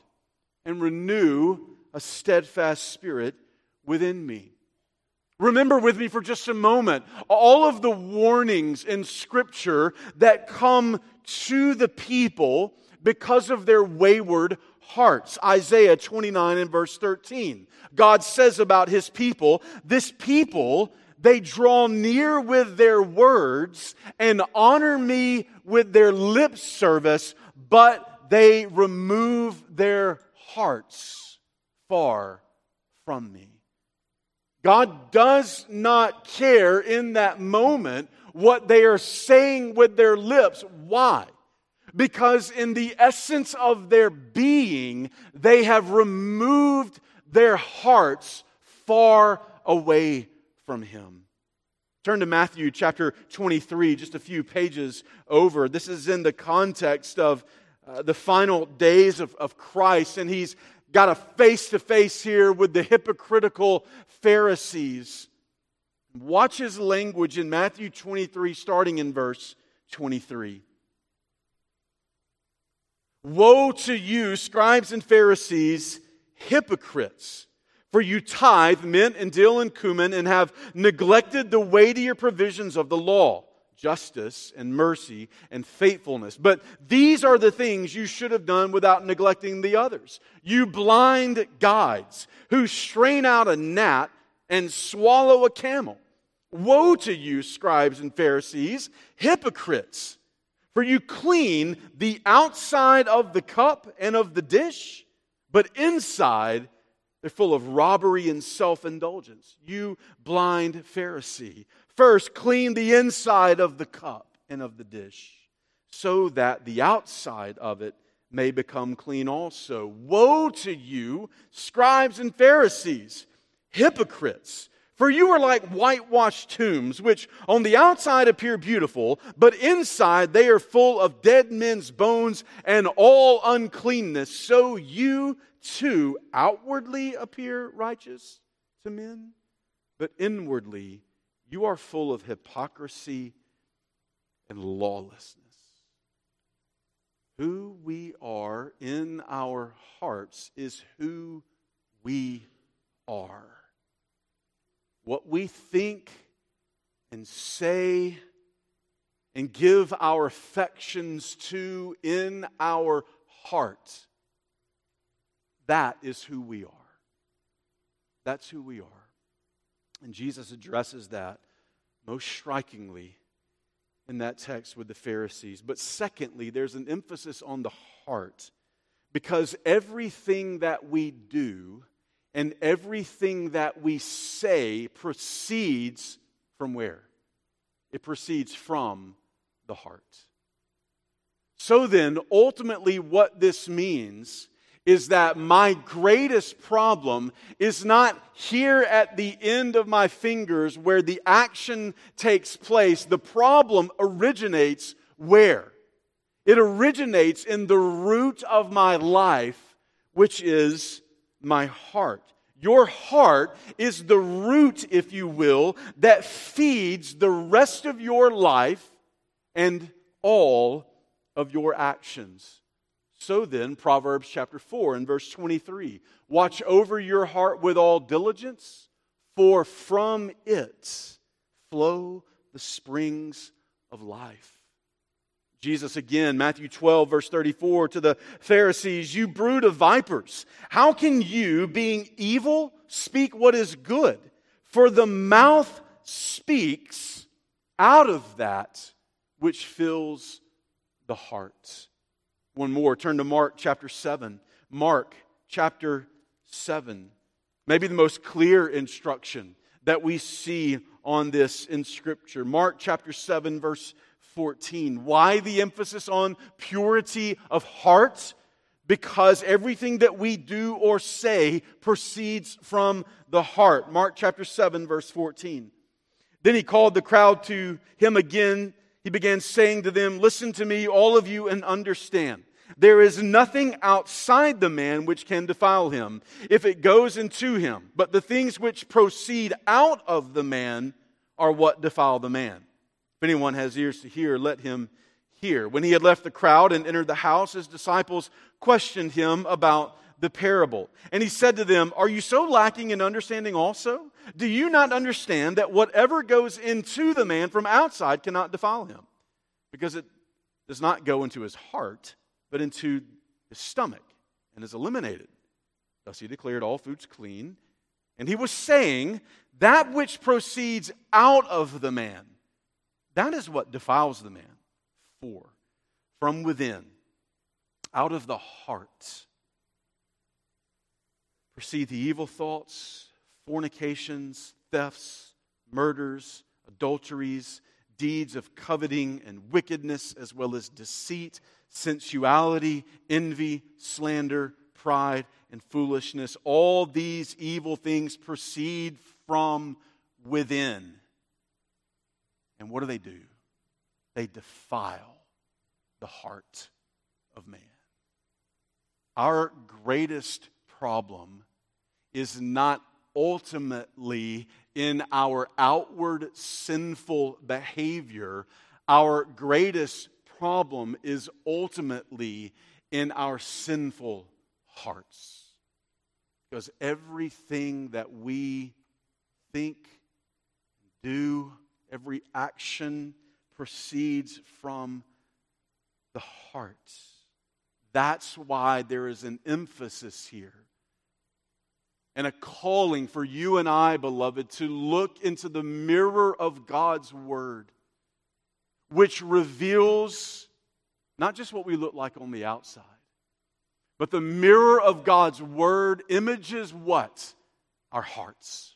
and renew a steadfast spirit within me. Remember with me for just a moment all of the warnings in Scripture that come to the people because of their wayward hearts. Isaiah 29 and verse 13. God says about his people, This people, they draw near with their words and honor me with their lip service, but they remove their hearts far from me. God does not care in that moment what they are saying with their lips. Why? Because in the essence of their being, they have removed their hearts far away from Him. Turn to Matthew chapter 23, just a few pages over. This is in the context of uh, the final days of, of Christ, and he's got a face to face here with the hypocritical Pharisees. Watch his language in Matthew 23, starting in verse 23. Woe to you, scribes and Pharisees, hypocrites! For you tithe mint and dill and cumin and have neglected the weightier provisions of the law justice and mercy and faithfulness. But these are the things you should have done without neglecting the others. You blind guides who strain out a gnat and swallow a camel. Woe to you, scribes and Pharisees, hypocrites! For you clean the outside of the cup and of the dish, but inside they're full of robbery and self indulgence. You blind Pharisee. First, clean the inside of the cup and of the dish, so that the outside of it may become clean also. Woe to you, scribes and Pharisees, hypocrites! For you are like whitewashed tombs, which on the outside appear beautiful, but inside they are full of dead men's bones and all uncleanness. So you too outwardly appear righteous to men, but inwardly you are full of hypocrisy and lawlessness. Who we are in our hearts is who we are what we think and say and give our affections to in our heart, that is who we are. That's who we are. And Jesus addresses that most strikingly in that text with the Pharisees. But secondly, there's an emphasis on the heart because everything that we do and everything that we say proceeds from where? It proceeds from the heart. So then, ultimately, what this means is that my greatest problem is not here at the end of my fingers where the action takes place. The problem originates where? It originates in the root of my life, which is my heart. Your heart is the root, if you will, that feeds the rest of your life and all of your actions. So then, Proverbs chapter 4 and verse 23 Watch over your heart with all diligence, for from it flow the springs of life. Jesus again, Matthew 12, verse 34, to the Pharisees, You brood of vipers, how can you, being evil, speak what is good? For the mouth speaks out of that which fills the heart. One more, turn to Mark chapter 7. Mark chapter 7. Maybe the most clear instruction that we see on this in Scripture. Mark chapter 7, verse 14. Why the emphasis on purity of heart? Because everything that we do or say proceeds from the heart. Mark chapter 7, verse 14. Then he called the crowd to him again. He began saying to them, Listen to me, all of you, and understand. There is nothing outside the man which can defile him if it goes into him, but the things which proceed out of the man are what defile the man. If anyone has ears to hear, let him hear. When he had left the crowd and entered the house, his disciples questioned him about the parable. And he said to them, Are you so lacking in understanding also? Do you not understand that whatever goes into the man from outside cannot defile him? Because it does not go into his heart, but into his stomach and is eliminated. Thus he declared all foods clean. And he was saying, That which proceeds out of the man that is what defiles the man. For from within, out of the heart, proceed the evil thoughts, fornications, thefts, murders, adulteries, deeds of coveting and wickedness, as well as deceit, sensuality, envy, slander, pride, and foolishness. All these evil things proceed from within and what do they do? They defile the heart of man. Our greatest problem is not ultimately in our outward sinful behavior. Our greatest problem is ultimately in our sinful hearts. Because everything that we think, do, Every action proceeds from the heart. That's why there is an emphasis here and a calling for you and I, beloved, to look into the mirror of God's Word, which reveals not just what we look like on the outside, but the mirror of God's Word images what? Our hearts.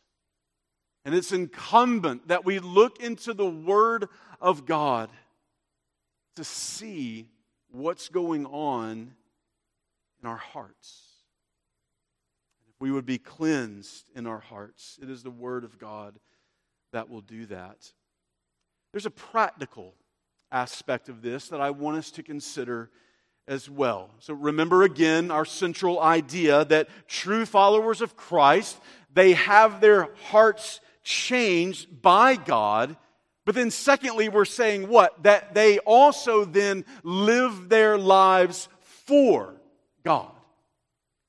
And it's incumbent that we look into the Word of God to see what's going on in our hearts. If we would be cleansed in our hearts, it is the Word of God that will do that. There's a practical aspect of this that I want us to consider as well. So remember again our central idea that true followers of Christ, they have their hearts changed by God. But then, secondly, we're saying what? That they also then live their lives for God.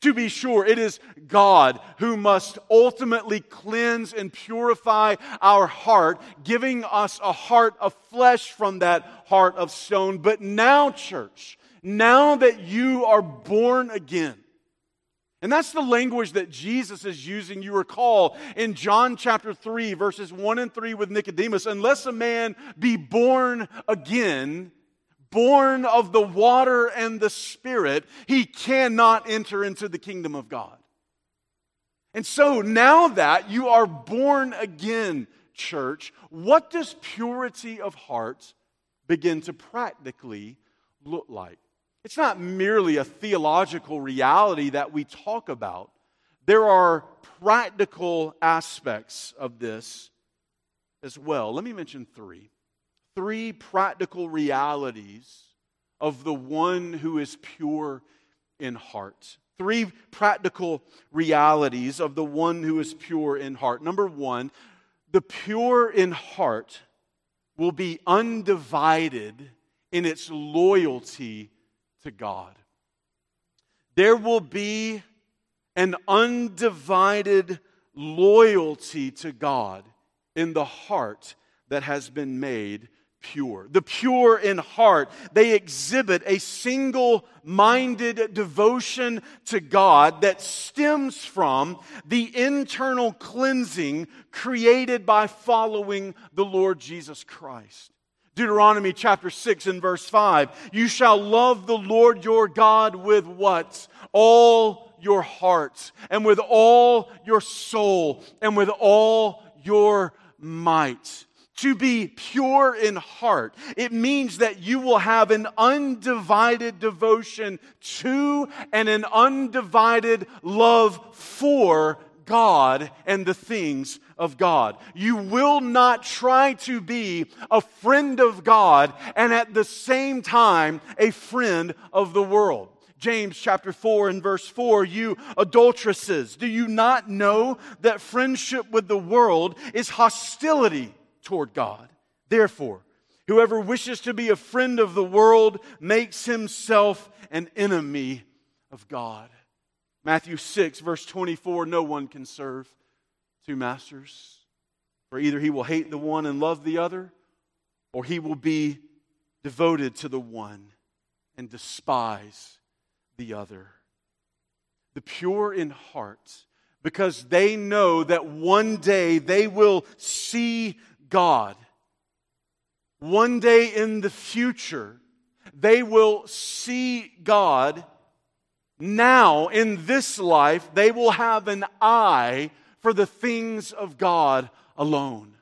To be sure, it is God who must ultimately cleanse and purify our heart, giving us a heart of flesh from that heart of stone. But now, church, now that you are born again, and that's the language that Jesus is using. You recall in John chapter 3, verses 1 and 3 with Nicodemus unless a man be born again, born of the water and the Spirit, he cannot enter into the kingdom of God. And so now that you are born again, church, what does purity of heart begin to practically look like? It's not merely a theological reality that we talk about. There are practical aspects of this as well. Let me mention three. Three practical realities of the one who is pure in heart. three practical realities of the one who is pure in heart. Number one, the pure in heart will be undivided in its loyalty to God. There will be an undivided loyalty to God in the heart that has been made pure. The pure in heart, they exhibit a single minded devotion to God that stems from the internal cleansing created by following the Lord Jesus Christ. Deuteronomy chapter 6 and verse 5 You shall love the Lord your God with what? All your heart, and with all your soul, and with all your might to be pure in heart. It means that you will have an undivided devotion to and an undivided love for God and the things of God. You will not try to be a friend of God and at the same time a friend of the world. James chapter 4 and verse 4, you adulteresses, do you not know that friendship with the world is hostility toward God. Therefore, whoever wishes to be a friend of the world makes himself an enemy of God. Matthew 6, verse 24 No one can serve two masters, for either he will hate the one and love the other, or he will be devoted to the one and despise the other. The pure in heart, because they know that one day they will see God. One day in the future, they will see God. Now, in this life, they will have an eye for the things of God alone.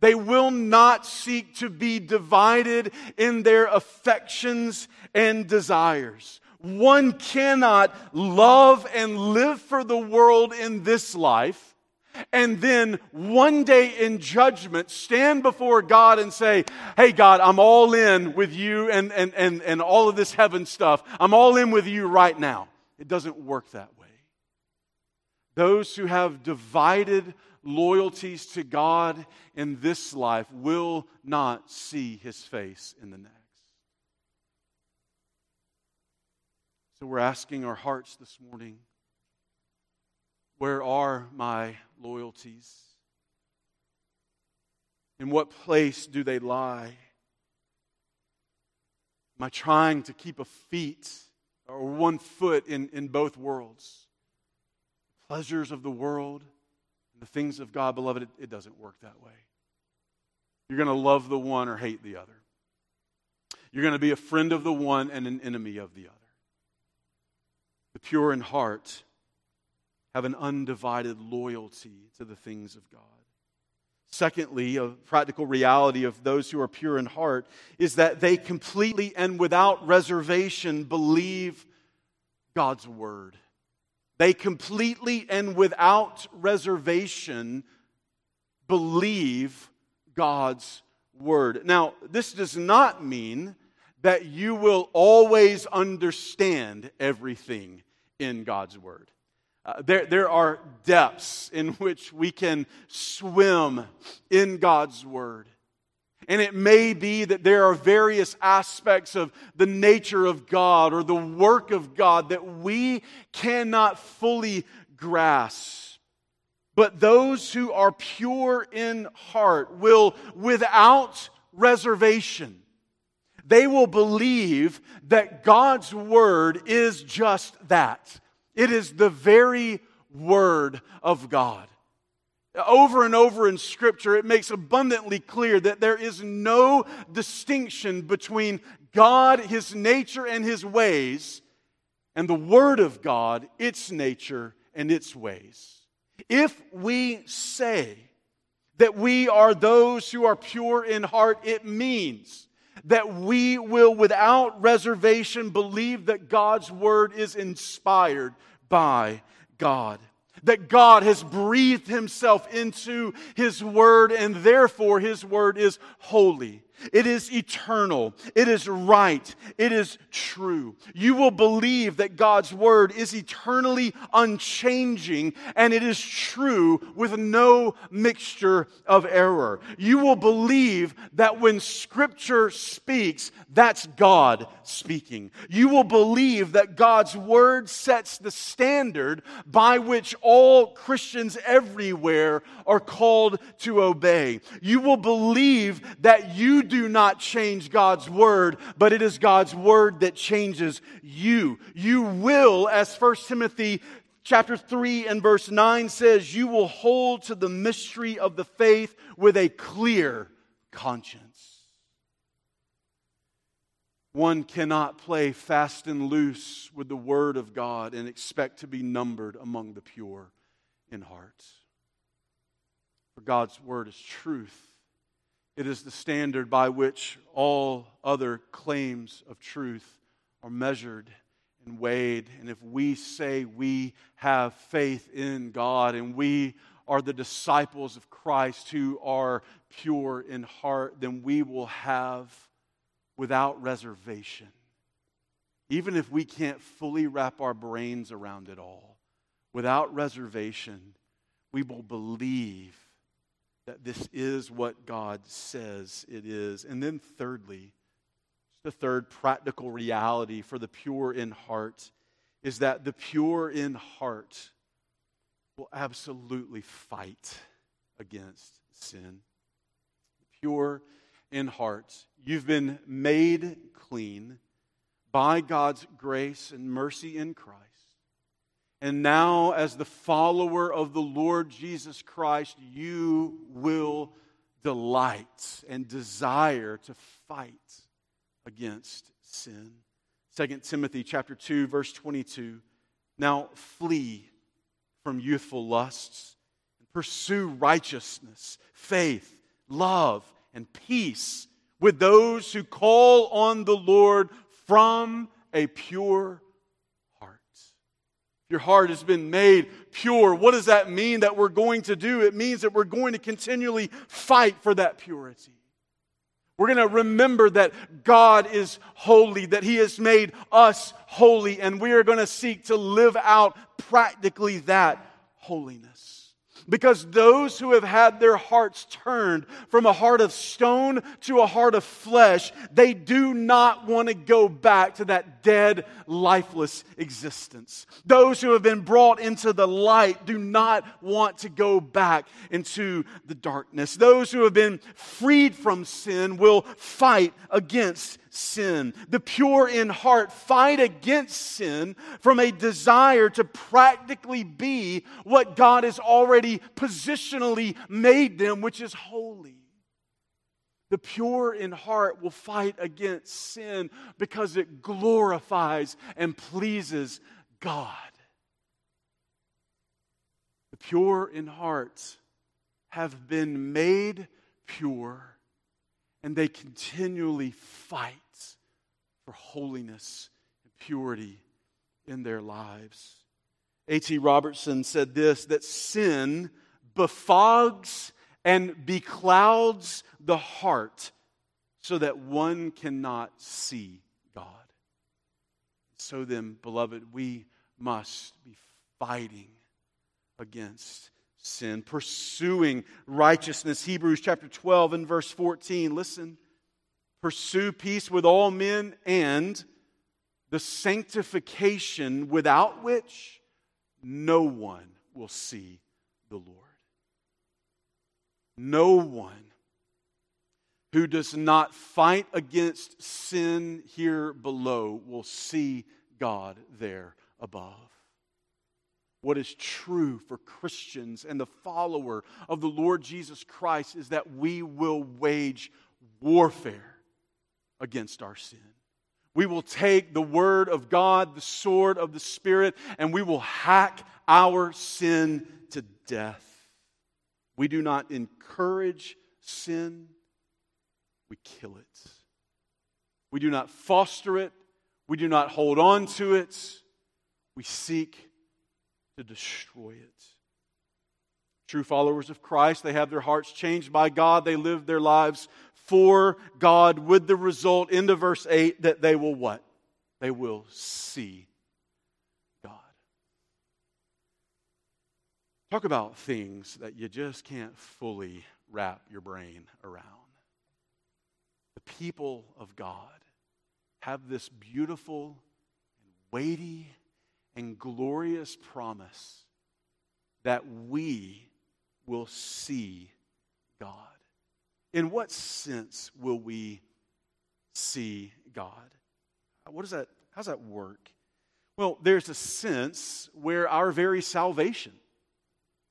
They will not seek to be divided in their affections and desires. One cannot love and live for the world in this life and then one day in judgment stand before God and say, Hey, God, I'm all in with you and, and, and, and all of this heaven stuff. I'm all in with you right now. It doesn't work that way. Those who have divided loyalties to God in this life will not see his face in the next. So we're asking our hearts this morning where are my loyalties? In what place do they lie? Am I trying to keep a feet or one foot in, in both worlds? The pleasures of the world and the things of God, beloved, it, it doesn't work that way. You're going to love the one or hate the other. You're going to be a friend of the one and an enemy of the other. The pure in heart have an undivided loyalty to the things of God. Secondly, a practical reality of those who are pure in heart is that they completely and without reservation believe God's word. They completely and without reservation believe God's word. Now, this does not mean that you will always understand everything in God's word. Uh, there, there are depths in which we can swim in God's Word. And it may be that there are various aspects of the nature of God or the work of God that we cannot fully grasp. But those who are pure in heart will, without reservation, they will believe that God's Word is just that it is the very Word of God. Over and over in Scripture, it makes abundantly clear that there is no distinction between God, His nature, and His ways, and the Word of God, its nature and its ways. If we say that we are those who are pure in heart, it means that we will, without reservation, believe that God's word is inspired by God. That God has breathed himself into his word, and therefore his word is holy. It is eternal. It is right. It is true. You will believe that God's word is eternally unchanging and it is true with no mixture of error. You will believe that when scripture speaks, that's God speaking. You will believe that God's word sets the standard by which all Christians everywhere are called to obey. You will believe that you do not change God's word, but it is God's word that changes you. You will, as 1 Timothy chapter 3 and verse 9 says, you will hold to the mystery of the faith with a clear conscience. One cannot play fast and loose with the Word of God and expect to be numbered among the pure in heart. For God's Word is truth. It is the standard by which all other claims of truth are measured and weighed. And if we say we have faith in God and we are the disciples of Christ who are pure in heart, then we will have without reservation. Even if we can't fully wrap our brains around it all, without reservation, we will believe that this is what God says it is. And then, thirdly, the third practical reality for the pure in heart is that the pure in heart will absolutely fight against sin. Pure in heart. You've been made clean by God's grace and mercy in Christ. And now, as the follower of the Lord Jesus Christ, you will delight and desire to fight against sin. 2 Timothy chapter 2 verse 22 Now flee from youthful lusts and pursue righteousness, faith, love, and peace with those who call on the Lord from a pure. Your heart has been made pure. What does that mean that we're going to do? It means that we're going to continually fight for that purity. We're going to remember that God is holy, that He has made us holy, and we are going to seek to live out practically that holiness. Because those who have had their hearts turned from a heart of stone to a heart of flesh, they do not want to go back to that dead, lifeless existence. Those who have been brought into the light do not want to go back into the darkness. Those who have been freed from sin will fight against sin. The pure in heart fight against sin from a desire to practically be what God has already positionally made them, which is holy. The pure in heart will fight against sin because it glorifies and pleases God. The pure in heart have been made pure and they continually fight for holiness and purity in their lives. A.T. Robertson said this that sin befogs and beclouds the heart so that one cannot see God. So then, beloved, we must be fighting against sin, pursuing righteousness. Hebrews chapter 12 and verse 14. Listen. Pursue peace with all men and the sanctification without which no one will see the Lord. No one who does not fight against sin here below will see God there above. What is true for Christians and the follower of the Lord Jesus Christ is that we will wage warfare against our sin. We will take the word of God, the sword of the Spirit, and we will hack our sin to death. We do not encourage sin, we kill it. We do not foster it, we do not hold on to it, we seek to destroy it. True followers of Christ, they have their hearts changed by God. They live their lives for God with the result into verse 8 that they will what? They will see God. Talk about things that you just can't fully wrap your brain around. The people of God have this beautiful and weighty and glorious promise that we will see God. In what sense will we see God? What does that, how does that work? Well, there's a sense where our very salvation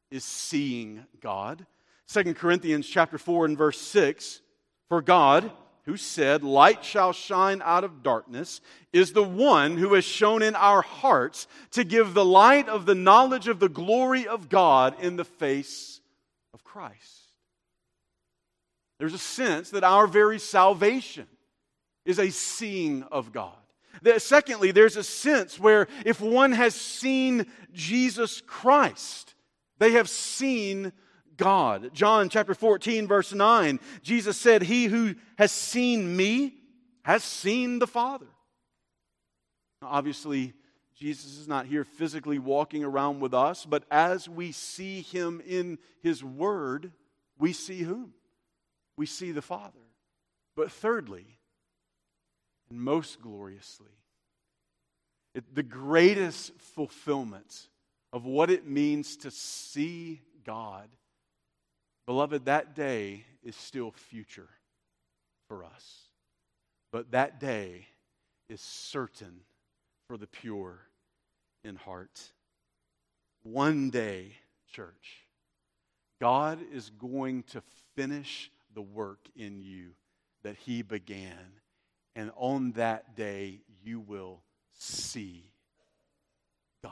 is seeing God. 2 Corinthians chapter 4 and verse 6, for God, who said, Light shall shine out of darkness, is the one who has shown in our hearts to give the light of the knowledge of the glory of God in the face of Christ. There's a sense that our very salvation is a seeing of God. secondly, there's a sense where if one has seen Jesus Christ, they have seen God. John chapter 14, verse 9, Jesus said, He who has seen me has seen the Father. Now, obviously, Jesus is not here physically walking around with us, but as we see him in his word, we see whom? We see the Father. But thirdly, and most gloriously, it, the greatest fulfillment of what it means to see God Beloved, that day is still future for us. But that day is certain for the pure in heart. One day, church, God is going to finish the work in you that He began. And on that day, you will see God.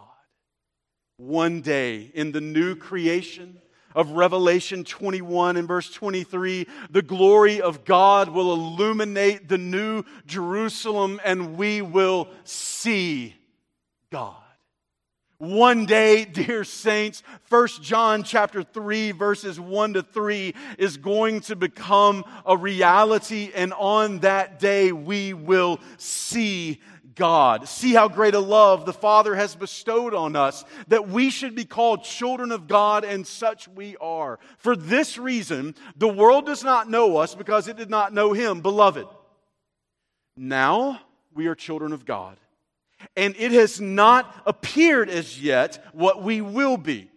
One day in the new creation, of Revelation 21 and verse 23, the glory of God will illuminate the new Jerusalem and we will see God. One day, dear saints, 1 John chapter 3 verses 1 to 3 is going to become a reality and on that day we will see God. See how great a love the Father has bestowed on us that we should be called children of God, and such we are. For this reason, the world does not know us because it did not know Him, beloved. Now we are children of God, and it has not appeared as yet what we will be.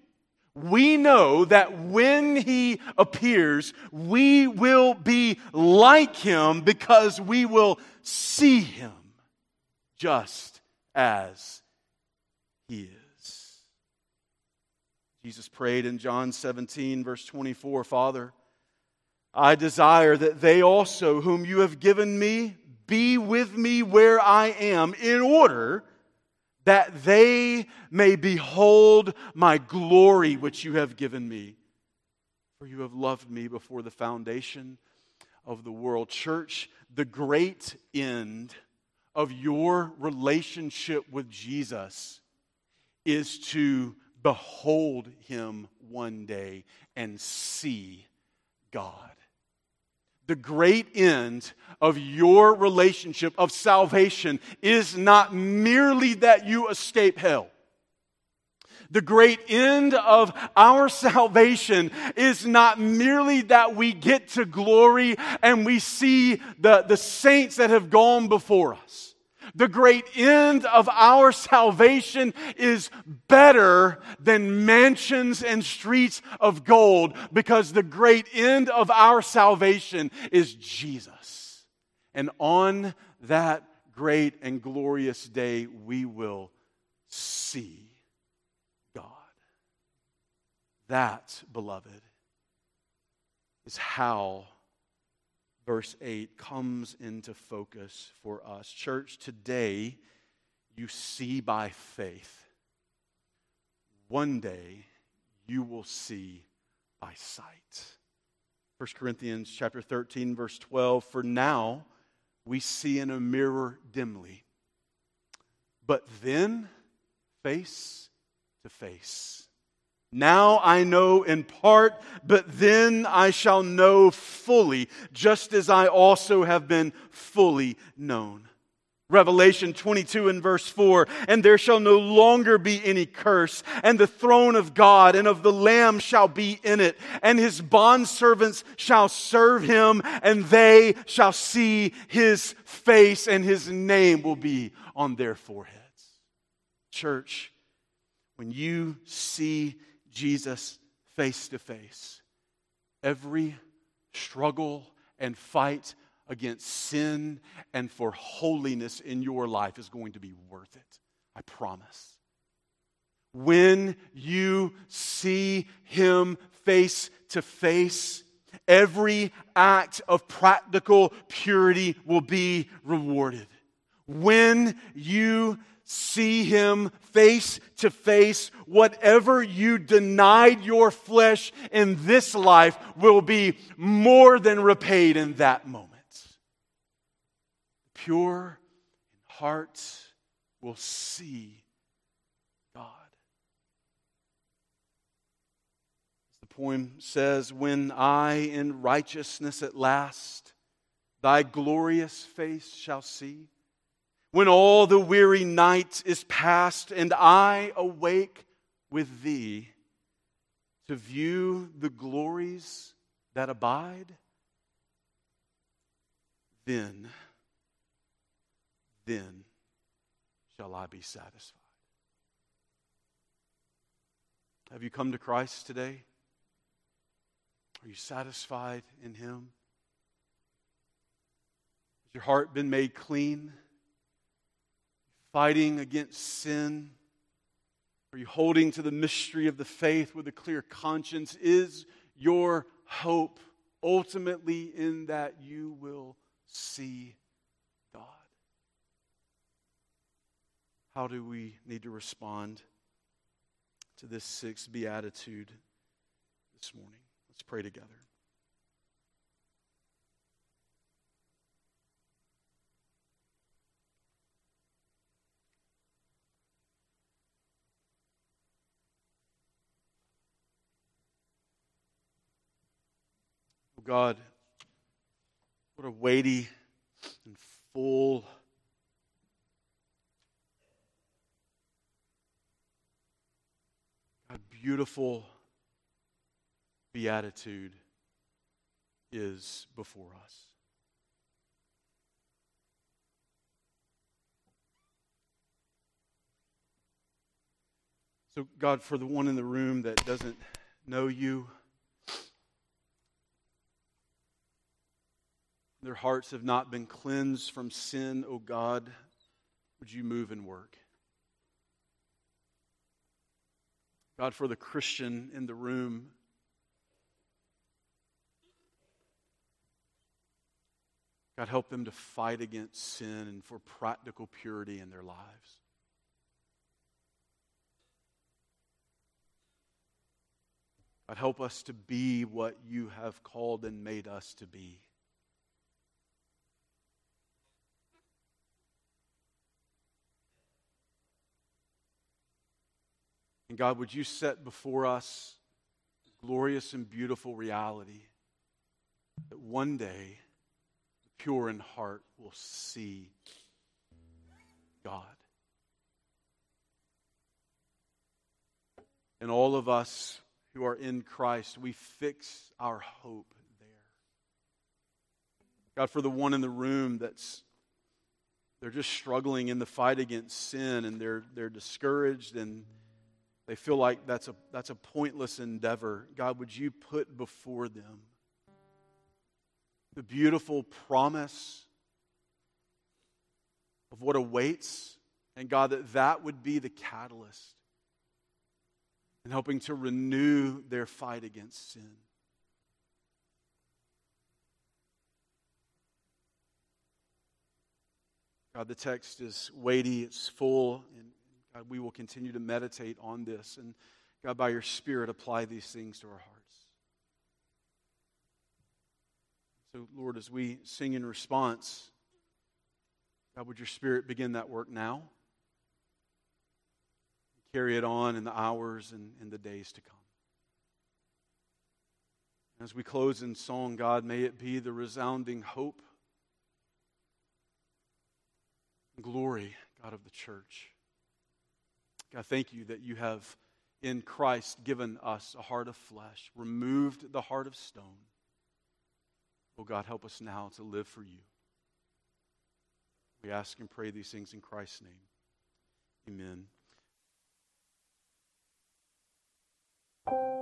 We know that when He appears, we will be like Him because we will see Him just as he is. Jesus prayed in John 17, verse 24 Father, I desire that they also, whom you have given me, be with me where I am, in order that they may behold my glory which you have given me. For you have loved me before the foundation of the world. Church, the great end of your relationship with Jesus is to behold him one day and see God. The great end of your relationship of salvation is not merely that you escape hell. The great end of our salvation is not merely that we get to glory and we see the, the saints that have gone before us. The great end of our salvation is better than mansions and streets of gold because the great end of our salvation is Jesus. And on that great and glorious day, we will see God. That, beloved, is how verse 8 comes into focus for us. Church, today you see by faith. One day you will see by sight. 1 Corinthians chapter 13 verse 12 for now we see in a mirror dimly but then face to face Now I know in part, but then I shall know fully, just as I also have been fully known. Revelation 22 and verse 4 And there shall no longer be any curse, and the throne of God and of the Lamb shall be in it, and his bondservants shall serve him, and they shall see his face, and his name will be on their foreheads. Church, when you see Jesus face to face, every struggle and fight against sin and for holiness in your life is going to be worth it. I promise. When you see Him face to face, every act of practical purity will be rewarded. When you see him face to face, whatever you denied your flesh in this life will be more than repaid in that moment. Pure in heart will see God. As the poem says, When I in righteousness at last thy glorious face shall see, when all the weary night is past and I awake with thee to view the glories that abide, then, then shall I be satisfied. Have you come to Christ today? Are you satisfied in Him? Has your heart been made clean? Fighting against sin? Are you holding to the mystery of the faith with a clear conscience? Is your hope ultimately in that you will see God? How do we need to respond to this sixth beatitude this morning? Let's pray together. God, what a weighty and full God, beautiful beatitude is before us. So, God, for the one in the room that doesn't know you, Their hearts have not been cleansed from sin, O oh God. Would you move and work? God, for the Christian in the room, God, help them to fight against sin and for practical purity in their lives. God, help us to be what you have called and made us to be. And God, would you set before us glorious and beautiful reality that one day the pure in heart will see God. And all of us who are in Christ, we fix our hope there. God, for the one in the room that's they're just struggling in the fight against sin and they're they're discouraged and they feel like that's a, that's a pointless endeavor. God, would you put before them the beautiful promise of what awaits? And God, that that would be the catalyst in helping to renew their fight against sin. God, the text is weighty, it's full, and God, we will continue to meditate on this. And God, by your Spirit, apply these things to our hearts. So, Lord, as we sing in response, God, would your Spirit begin that work now? Carry it on in the hours and in the days to come. As we close in song, God, may it be the resounding hope and glory, God, of the church. God, thank you that you have in Christ given us a heart of flesh, removed the heart of stone. Oh God, help us now to live for you. We ask and pray these things in Christ's name. Amen.